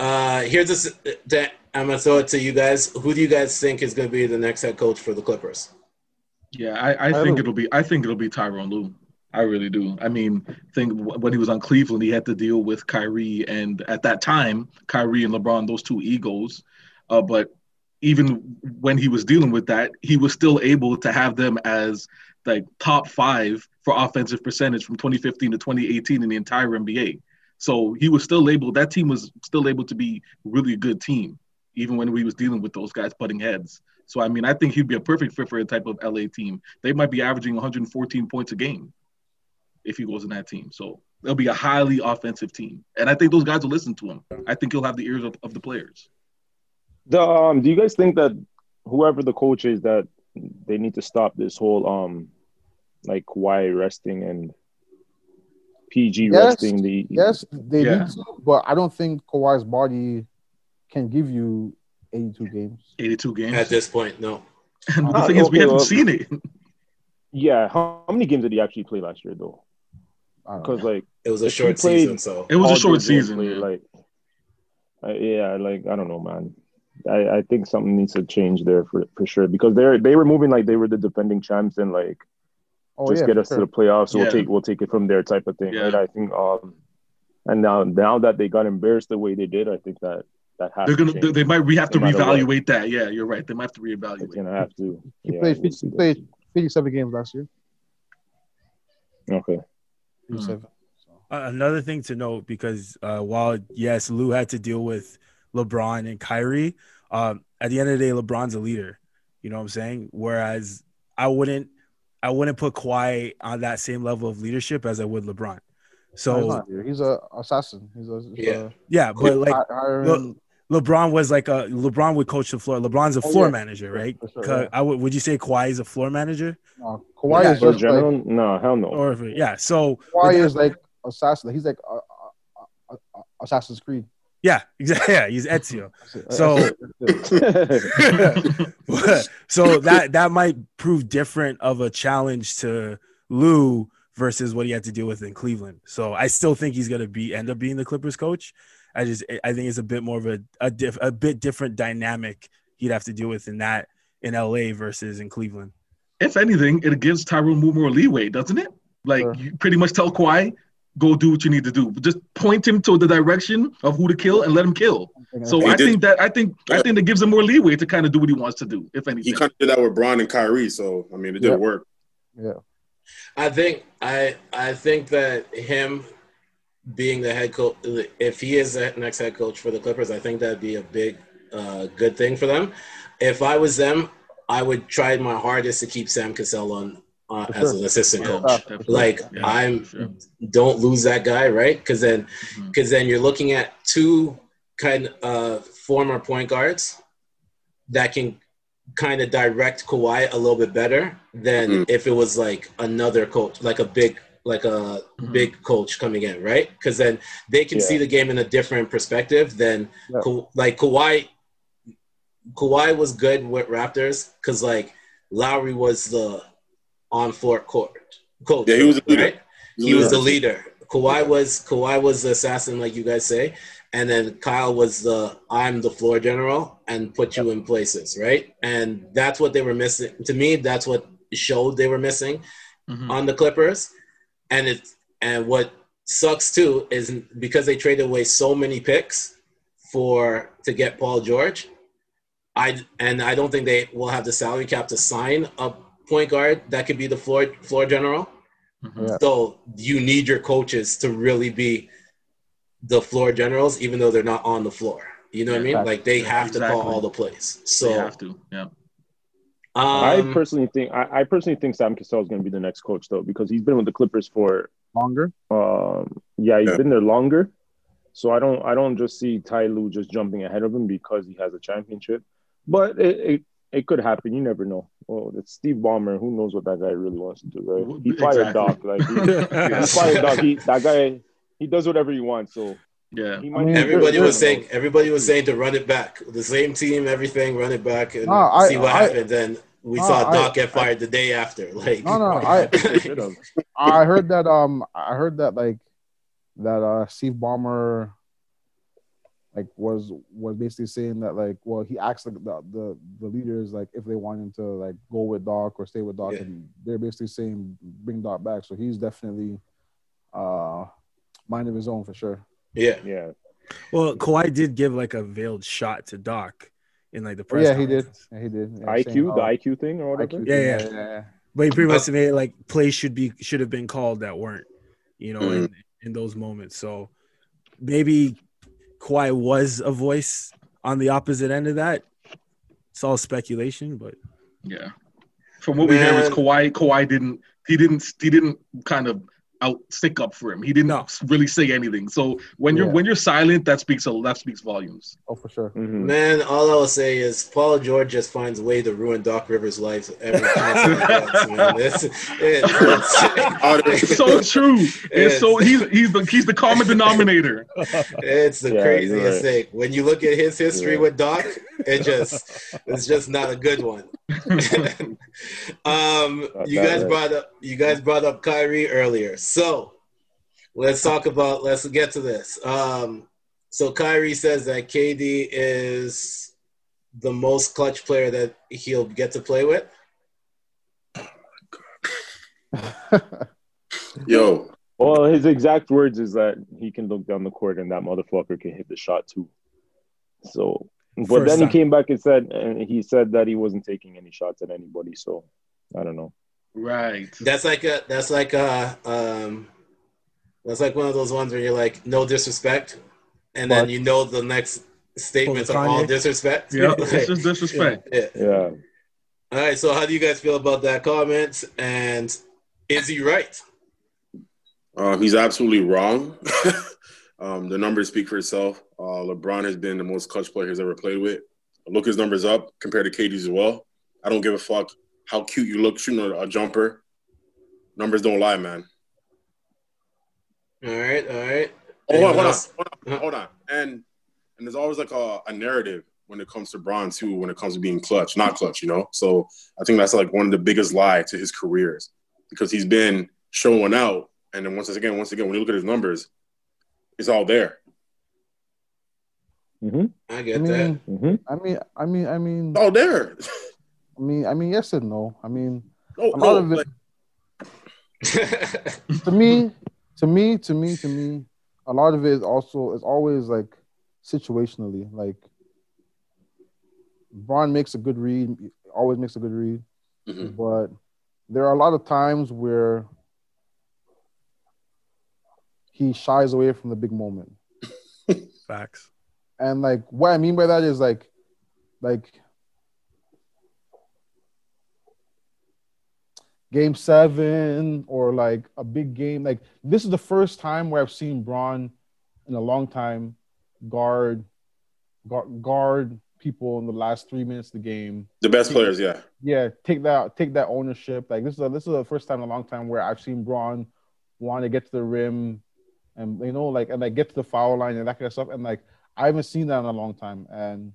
Uh, here's this. That I'm gonna throw it to you guys. Who do you guys think is to be the next head coach for the Clippers? Yeah, I, I think it'll be. I think it'll be Tyronn Lue. I really do. I mean, think when he was on Cleveland, he had to deal with Kyrie, and at that time, Kyrie and LeBron, those two egos. Uh, but even when he was dealing with that, he was still able to have them as like top five for offensive percentage from 2015 to 2018 in the entire NBA. So he was still able. That team was still able to be really a good team, even when we was dealing with those guys butting heads. So I mean, I think he'd be a perfect fit for a type of LA team. They might be averaging 114 points a game if he goes in that team. So they'll be a highly offensive team, and I think those guys will listen to him. I think he'll have the ears of, of the players. The, um, do you guys think that whoever the coach is that they need to stop this whole um like Kawhi resting and PG Yes, resting the Yes, they Yeah. need to, but I don't think Kawhi's body can give you 82 games. 82 games. At this point, no. and the Ah, thing is, we haven't well- seen it. Yeah, how, how many games did he actually play last year though? Because like It was a short season, so It was a short season. played, yeah. like uh, yeah, like I don't know, man. I, I think something needs to change there for, for sure because they're they were moving like they were the defending champs and like Oh, just yeah, get us sure. to the playoffs. We'll Yeah. take we'll take it from there type of thing, Yeah. right? I think um and now now that they got embarrassed the way they did, I think that that has They're gonna. change. They, they might. We have to No matter reevaluate that. Yeah, you're right. They might have to It's reevaluate. gonna have to. He Yeah, played, we'll 50, he that. played 57 games last year. Okay. 57. Uh, another thing to note because uh, while yes, Lue had to deal with LeBron and Kyrie, um, at the end of the day, LeBron's a leader. You know what I'm saying? Whereas I wouldn't, I wouldn't put Kawhi on that same level of leadership as I would LeBron. No, he's, So not he's a assassin. He's a, he's Yeah. a yeah, but like Le- LeBron was like a LeBron would coach the floor. LeBron's a Oh, floor yeah. manager, right? For sure, yeah. I would. Would you say Kawhi is a floor manager? no, Kawhi Yeah, is For just like general, no, hell no. Or yeah. So Kawhi is like assassin. He's like uh, uh, uh, uh, Assassin's Creed. Yeah, exactly. Yeah, he's Ezio. So, so that that might prove different of a challenge to Lue versus what he had to deal with in Cleveland. So I still think he's gonna be end up being the Clippers coach. I just I think it's a bit more of a a, diff, a bit different dynamic he'd have to deal with in that in LA versus in Cleveland. If anything, it gives Tyronn Moore more leeway, doesn't it? Like you pretty much tell Kawhi, go do what you need to do. But just point him to the direction of who to kill and let him kill. So He I did- think that I think I think that gives him more leeway to kind of do what he wants to do, if anything. He kind of did that with Bron and Kyrie, so I mean, it did Yeah. work. Yeah. I think I I think that him being the head coach, if he is the next head coach for the Clippers, I think that'd be a big uh, good thing for them. If I was them, I would try my hardest to keep Sam Cassell on uh, For as sure. an assistant Yeah, coach. definitely. Like Yeah, I'm, don't lose that guy, right? Because then, Mm-hmm. because then you're looking at two kind of uh, former point guards that can kind of direct Kawhi a little bit better than Mhm. if it was like another coach, like a big, like a big coach coming in, right? Because then they can Yeah. see the game in a different perspective than Ka- like Kawhi. Kawhi was good with Raptors because like Lowry was the on floor court coach. Yeah, he was the leader. Right? He was He the was the leader. leader. Kawhi was Kawhi was the assassin, like you guys say, and then Kyle was the I'm the floor general and put you in places, right? And that's what they were missing. To me, that's what showed they were missing mm-hmm. on the Clippers. And it and what sucks too is because they traded away so many picks for to get Paul George. I and I don't think they will have the salary cap to sign a point guard that could be the floor floor general. So you need your coaches to really be the floor generals, even though they're not on the floor. You know what I mean? Exactly. Like they have to call all the plays. So they have to. Yeah. I Um, personally think I, I personally think Sam Cassell is going to be the next coach though because he's been with the Clippers for longer. Um, yeah, he's Yeah. been there longer. So I don't I don't just see Ty Lue just jumping ahead of him because he has a championship. But it, it, it could happen. You never know. Well, it's Steve Ballmer. Who knows what that guy really wants to do, right? He fired Exactly. Doc. Like he, he fired Doc. He, that guy he does whatever he wants. So yeah, he might everybody was saying everybody was saying to run it back. The same team, everything, run it back and No, I- see what I- happened. Then we No, saw I- Doc get fired the day after. Like No, no, I I heard that um I heard that like that uh Steve Ballmer like was was basically saying that like well he asked like, the, the, the leaders like if they wanted to like go with Doc or stay with Doc Yeah. and they're basically saying bring Doc back so he's definitely uh mind of his own for sure. Yeah. Yeah. Well, Kawhi did give like a veiled shot to Doc in like the press. yeah, he did. Yeah, he did. Yeah, IQ, saying, the uh, IQ thing or whatever. IQ Yeah, thing, yeah. yeah. But he pretty much made like plays should be should have been called that weren't, you know, in, Mhm. in those moments. So maybe Kawhi was a voice on the opposite end of that. It's all speculation, but Yeah. From what we hear, is Man. Kawhi. Kawhi didn't. He didn't. He didn't kind of out stick up for him. He didn't really say anything. So when you're Yeah. when you're silent, that speaks a that speaks volumes. Oh, for sure. Man, all I will say is Paul George just finds a way to ruin Doc Rivers' life every chance he gets, man. It's, it's, It's so true. It's so he's he's the he's the common denominator. It's the Yeah, craziest right. thing. When you look at his history Yeah. with Doc, it just it's just not a good one. um, you guys right? brought up you guys brought up Kyrie earlier, so let's talk about let's get to this. Um, so Kyrie says that KD is the most clutch player that he'll get to play with. Yo, Well, his exact words is that he can look down the court and that motherfucker can hit the shot too. So, but First then time. he came back and said, and he said that he wasn't taking any shots at anybody. So, I don't know. Right. That's like a that's like a um that's like one of those ones where you're like no disrespect, and then you know the next statements are all Kanye? disrespect. Yeah, it's just disrespect. Yeah. Yeah. All right. So how do you guys feel about that comment? And is he right? Um, he's absolutely wrong. um, the numbers speak for itself. Uh, LeBron has been the most clutch player he's ever played with. Look his numbers up compared to KD's as well. I don't give a fuck how cute you look shooting a, a jumper. Numbers don't lie, man. All right. All right. Oh, hold on, hold on, hold on. And and there's always like a, a narrative when it comes to Bron too, when it comes to being clutch, not clutch, you know. So I think that's like one of the biggest lie to his careers because he's been showing out, and then once again, once again, when you look at his numbers, it's all there. Mm-hmm. I I get mean, that. I mean, I mean, I mean, all there. I mean, I mean, yes and no. I mean, Oh, a lot no, of it. to me, to me, to me, to me, a lot of it is also is always like situationally. Like Bron makes a good read, always makes a good read, Mhm. but there are a lot of times where he shies away from the big moment. Facts. And like what I mean by that is like like game seven or like a big game. Like this is the first time where I've seen Bron in a long time guard guard, guard people in the last three minutes of the game. The best players, yeah. Yeah, take that take that ownership. Like this is a, this is the first time in a long time where I've seen Bron want to get to the rim and you know like and like get to the foul line and that kind of stuff. And like I haven't seen that in a long time. And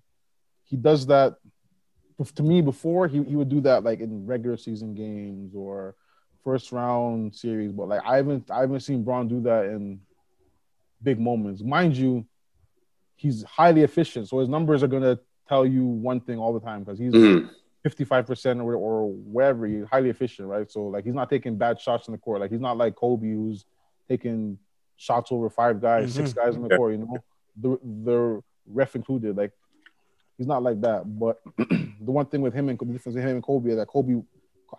he does that to me before he, he would do that like in regular season games or first round series, but like I haven't I haven't seen Bron do that in big moments. Mind you, he's highly efficient, so his numbers are gonna tell you one thing all the time because he's Mhm. 55% or, or wherever he's highly efficient, right? So like he's not taking bad shots in the court. Like he's not like Kobe who's taking shots over five guys, six Mhm. guys in the Yeah. court, you know, the the ref included. Like he's not like that. But the one thing with him and the difference with him and Kobe is that Kobe,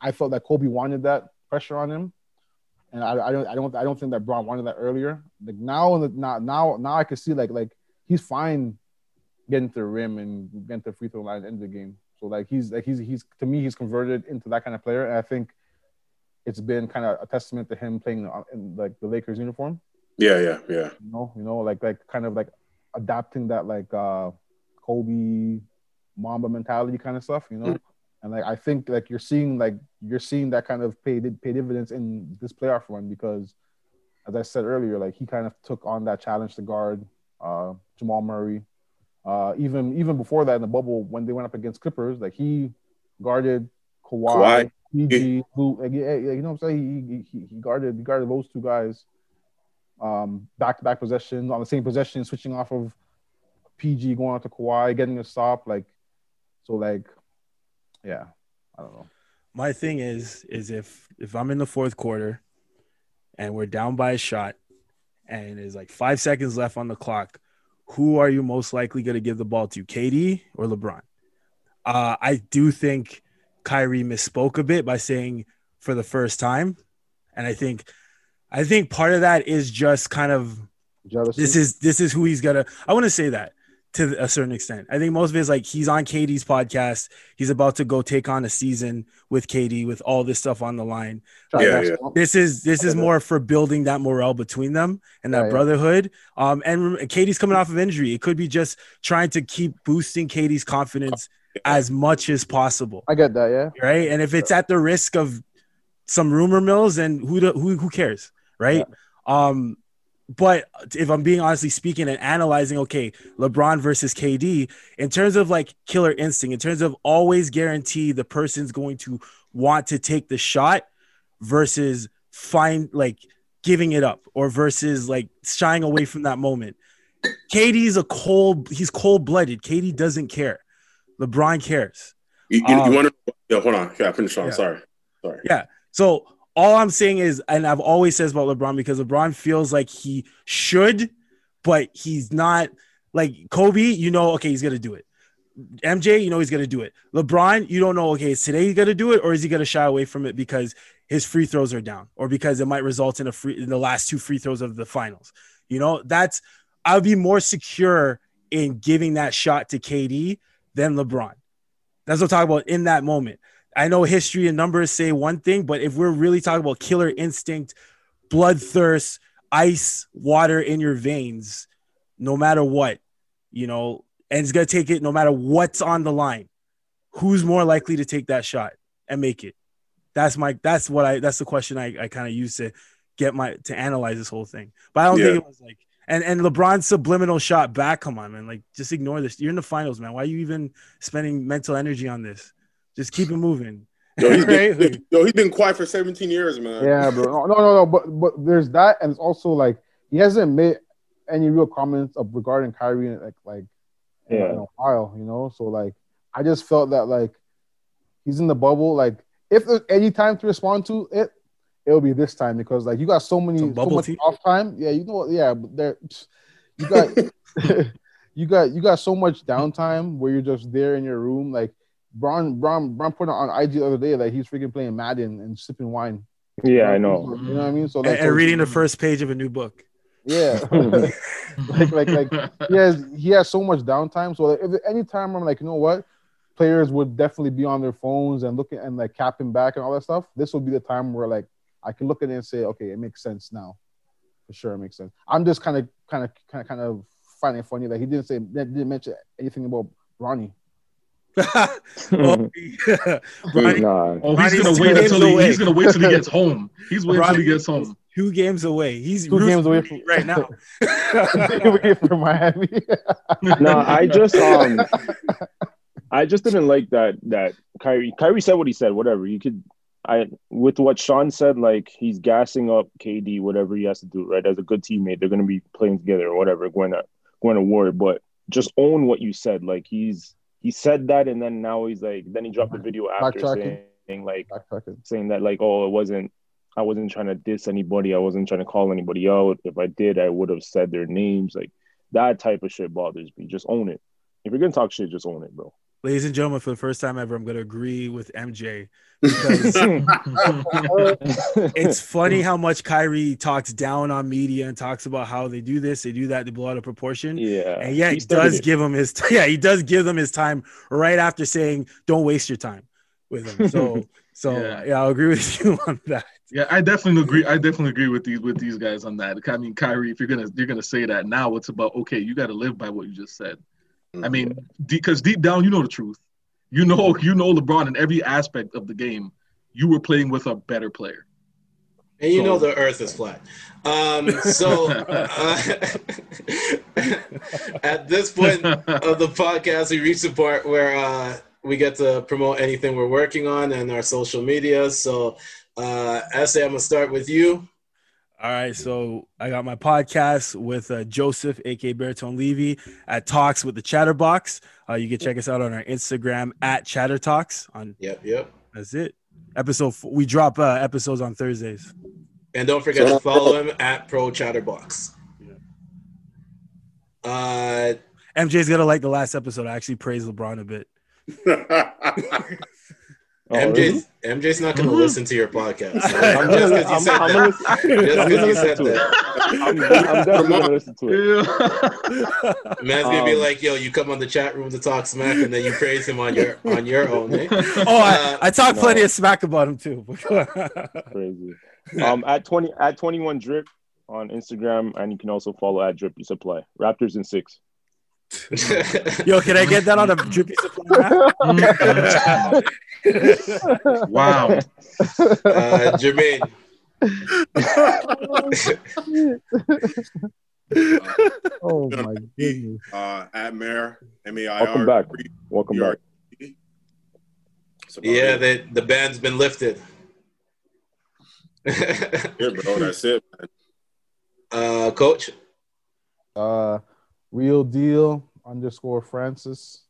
I felt that Kobe wanted that pressure on him, and I, I don't I don't I don't think that Bron wanted that earlier. Like now now now now I can see like like he's fine getting to the rim and getting to the free throw line end the game. So like he's like he's he's to me he's converted into that kind of player, and I think it's been kind of a testament to him playing in like the Lakers uniform. Yeah, yeah, yeah. You know, you know, like like kind of like adapting that like uh Kobe Mamba mentality kind of stuff, you know. And like I think like you're seeing like you're seeing that kind of pay pay dividends in this playoff run because as I said earlier, like he kind of took on that challenge to guard uh Jamal Murray. Uh even even before that in the bubble when they went up against Clippers, like he guarded Kawhi, Kawhi. PG, Lou, like, you know what I'm saying? He, he, he guarded he guarded those two guys um back to back possessions on the same possession, switching off of PG going out to Kawhi, getting a stop. Like so like yeah, I don't know. My thing is, is if if I'm in the fourth quarter and we're down by a shot and there's like five seconds left on the clock, who are you most likely going to give the ball to, KD or LeBron? Uh, I do think Kyrie misspoke a bit by saying for the first time, and I think, I think part of that is just kind of Jealousy. this is this is who he's gonna. I want to say that to a certain extent. I think most of it is like he's on KD's podcast. He's about to go take on a season with KD with all this stuff on the line. Yeah, yeah. This is this is more for building that morale between them and that Yeah, yeah. brotherhood. Um, and rem- KD's coming off of injury. It could be just trying to keep boosting KD's confidence as much as possible, I get that, yeah. right? And if it's at the risk of some rumor mills, then who do, who who cares, right? Um, but if I'm being honestly speaking and analyzing, okay, LeBron versus KD, in terms of like killer instinct, in terms of always guarantee the person's going to want to take the shot versus find like giving it up or versus like shying away from that moment. KD's a cold, he's cold blooded. KD doesn't care. LeBron cares. You, you, Um, you want to? Yeah, hold on. Yeah, finish on. Yeah. Sorry, sorry. Yeah. So all I'm saying is, and I've always says about LeBron because LeBron feels like he should, but he's not like Kobe. You know, okay, he's gonna do it. MJ, you know, he's gonna do it. LeBron, you don't know, okay, is today he's gonna do it, or is he gonna shy away from it because his free throws are down, or because it might result in a free in the last two free throws of the finals. You know, that's I would be more secure in giving that shot to KD than LeBron. That's what I'm talking about in that moment. I know history and numbers say one thing, but if we're really talking about killer instinct, bloodthirst, ice, water in your veins, no matter what, you know, and it's gonna take it no matter what's on the line. Who's more likely to take that shot and make it? That's my that's what I that's the question I, I kind of used to get my to analyze this whole thing. But I don't Yeah. think it was like And and LeBron's subliminal shot back. Come on, man. Like just ignore this. You're in the finals, man. Why are you even spending mental energy on this? Just keep it moving. Yo, he's Right? been, yo, he's been quiet for 17 years, man. Yeah, bro. No, no, no, no. But but there's that, and it's also like he hasn't made any real comments of regarding Kyrie in like like in, Yeah. in a while, you know. So like, I just felt that like he's in the bubble. Like, if there's any time to respond to it, it'll be this time because like you got so many Some so bubble much tea? off time. Yeah, you know what? Yeah, but there you got you got you got so much downtime where you're just there in your room. Like Bron Bron Bron put it on IG the other day that he's freaking playing Madden and sipping wine. Yeah, I know. You know what I mean? So And, like and so- reading the first page of a new book. yeah. like like like he has he has so much downtime. So like, if any time I'm like, you know what, players would definitely be on their phones and looking and like capping back and all that stuff. This will be the time where like I can look at it and say, okay, it makes sense now. For sure, it makes sense. I'm just kind of kind of kind of kind of finding it funny that he didn't say didn't mention anything about Ronnie. Oh, Bronny- Nah. Oh, he's gonna wait until he, away. he's gonna wait till he gets home. He's waiting until he gets home. Two games away. He's Two games away from right now. away from Miami. no, I just um, I just didn't like that that Kyrie. Kyrie said what he said. Whatever you could, I with what Sean said, like he's gassing up KD. Whatever he has to do, right? As a good teammate, they're gonna be playing together or whatever, going to going to war. But just own what you said. Like he's he said that, and then now he's like, then he dropped the video after saying like saying that like, oh, it wasn't. I wasn't trying to diss anybody. I wasn't trying to call anybody out. If I did, I would have said their names. Like that type of shit bothers me. Just own it. If you're gonna talk shit, just own it, bro. Ladies and gentlemen, for the first time ever, I'm going to agree with MJ because it's funny how much Kyrie talks down on media and talks about how they do this, they do that, they blow out of proportion. Yeah. And yet He he does give him his yeah, he does give them his time right after saying, Don't waste your time with him. So so Yeah. yeah, I'll agree with you on that. Yeah, I definitely agree. I definitely agree with these with these guys on that. I mean, Kyrie, if you're gonna you're gonna say that now, it's about okay, you got to live by what you just said. I mean, because deep down, you know the truth. You know, you know LeBron in every aspect of the game. You were playing with a better player. And you So- know the Earth is flat. Um, so uh, at this point of the podcast, we reach the part where uh, we get to promote anything we're working on and our social media. So, uh, SA, I'm gonna start with you. All right, so I got my podcast with uh, Joseph, aka Baritone Levy, at Talks with the Chatterbox. Uh, you can check us out on our Instagram at Chatter Talks. On Yep, yep. that's it. Episode four, we drop uh, episodes on Thursdays. And don't forget to follow him at Pro Chatterbox. Uh, MJ's gonna like the last episode. I actually praised LeBron a bit. Oh, MJ's MJ's not going to listen to your podcast. I'm Just gonna- because you I'm- said I'm that. gonna- Just I'm because gonna you said listen to that. I'm, I'm definitely gonna listen to it. Man's gonna be Um, like, "Yo, you come on the chat room to talk smack, and then you praise him on your on your own." Eh? Oh, I, I talk no. plenty of smack about him too. Crazy. Um, at twenty at twenty one drip on Instagram, and you can also follow at Drippy Supply. Raptors in six. Yo, can I get that on a drippy supply? Wow. Uh, Jermaine, oh my goodness. uh, at Mayor, M A I R. Welcome back. Welcome back. yeah, the the ban's been lifted. Yeah, bro, that's it. Man. uh, Coach, Uh, real deal underscore Francis.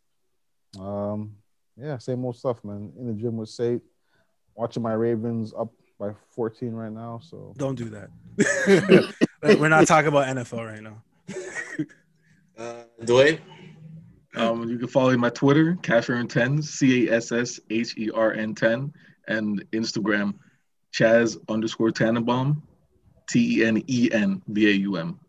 Um, yeah, same old stuff, man. In the gym with Sate, watching my Ravens up by 14 right now. So Don't do that. We're not talking about NFL right now. uh, Dewayne, Um, you can follow me on my Twitter, Casshern10, C A S S H E R N 10, and Instagram, Chas underscore Tenenbaum, T E N E N B A U M.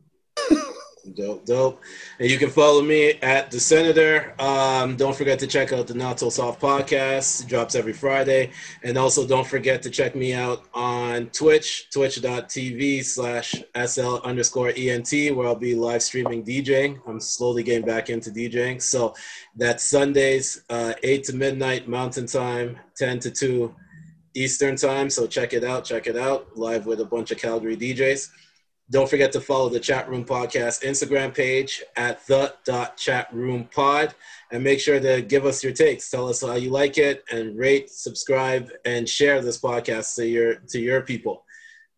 dope, dope. And you can follow me at the Senator. Um, don't forget to check out the Not So Soft podcast. It drops every Friday. And also don't forget to check me out on Twitch, twitch.tv slash SL underscore ENT, where I'll be live streaming DJing. I'm slowly getting back into DJing. So that's Sundays, uh, 8 to midnight Mountain Time, 10 to 2 Eastern Time. So check it out, check it out. Live with a bunch of Calgary DJs. Don't forget to follow the Chat Room Podcast Instagram page at the chat room pod and make sure to give us your takes. Tell us how you like it and rate, subscribe, and share this podcast to your to your people.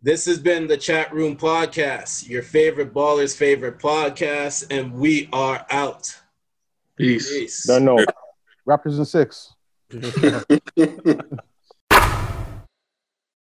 This has been the Chat Room Podcast, your favorite baller's favorite podcast, and we are out. Peace. Peace. Don't know. Raptors in six.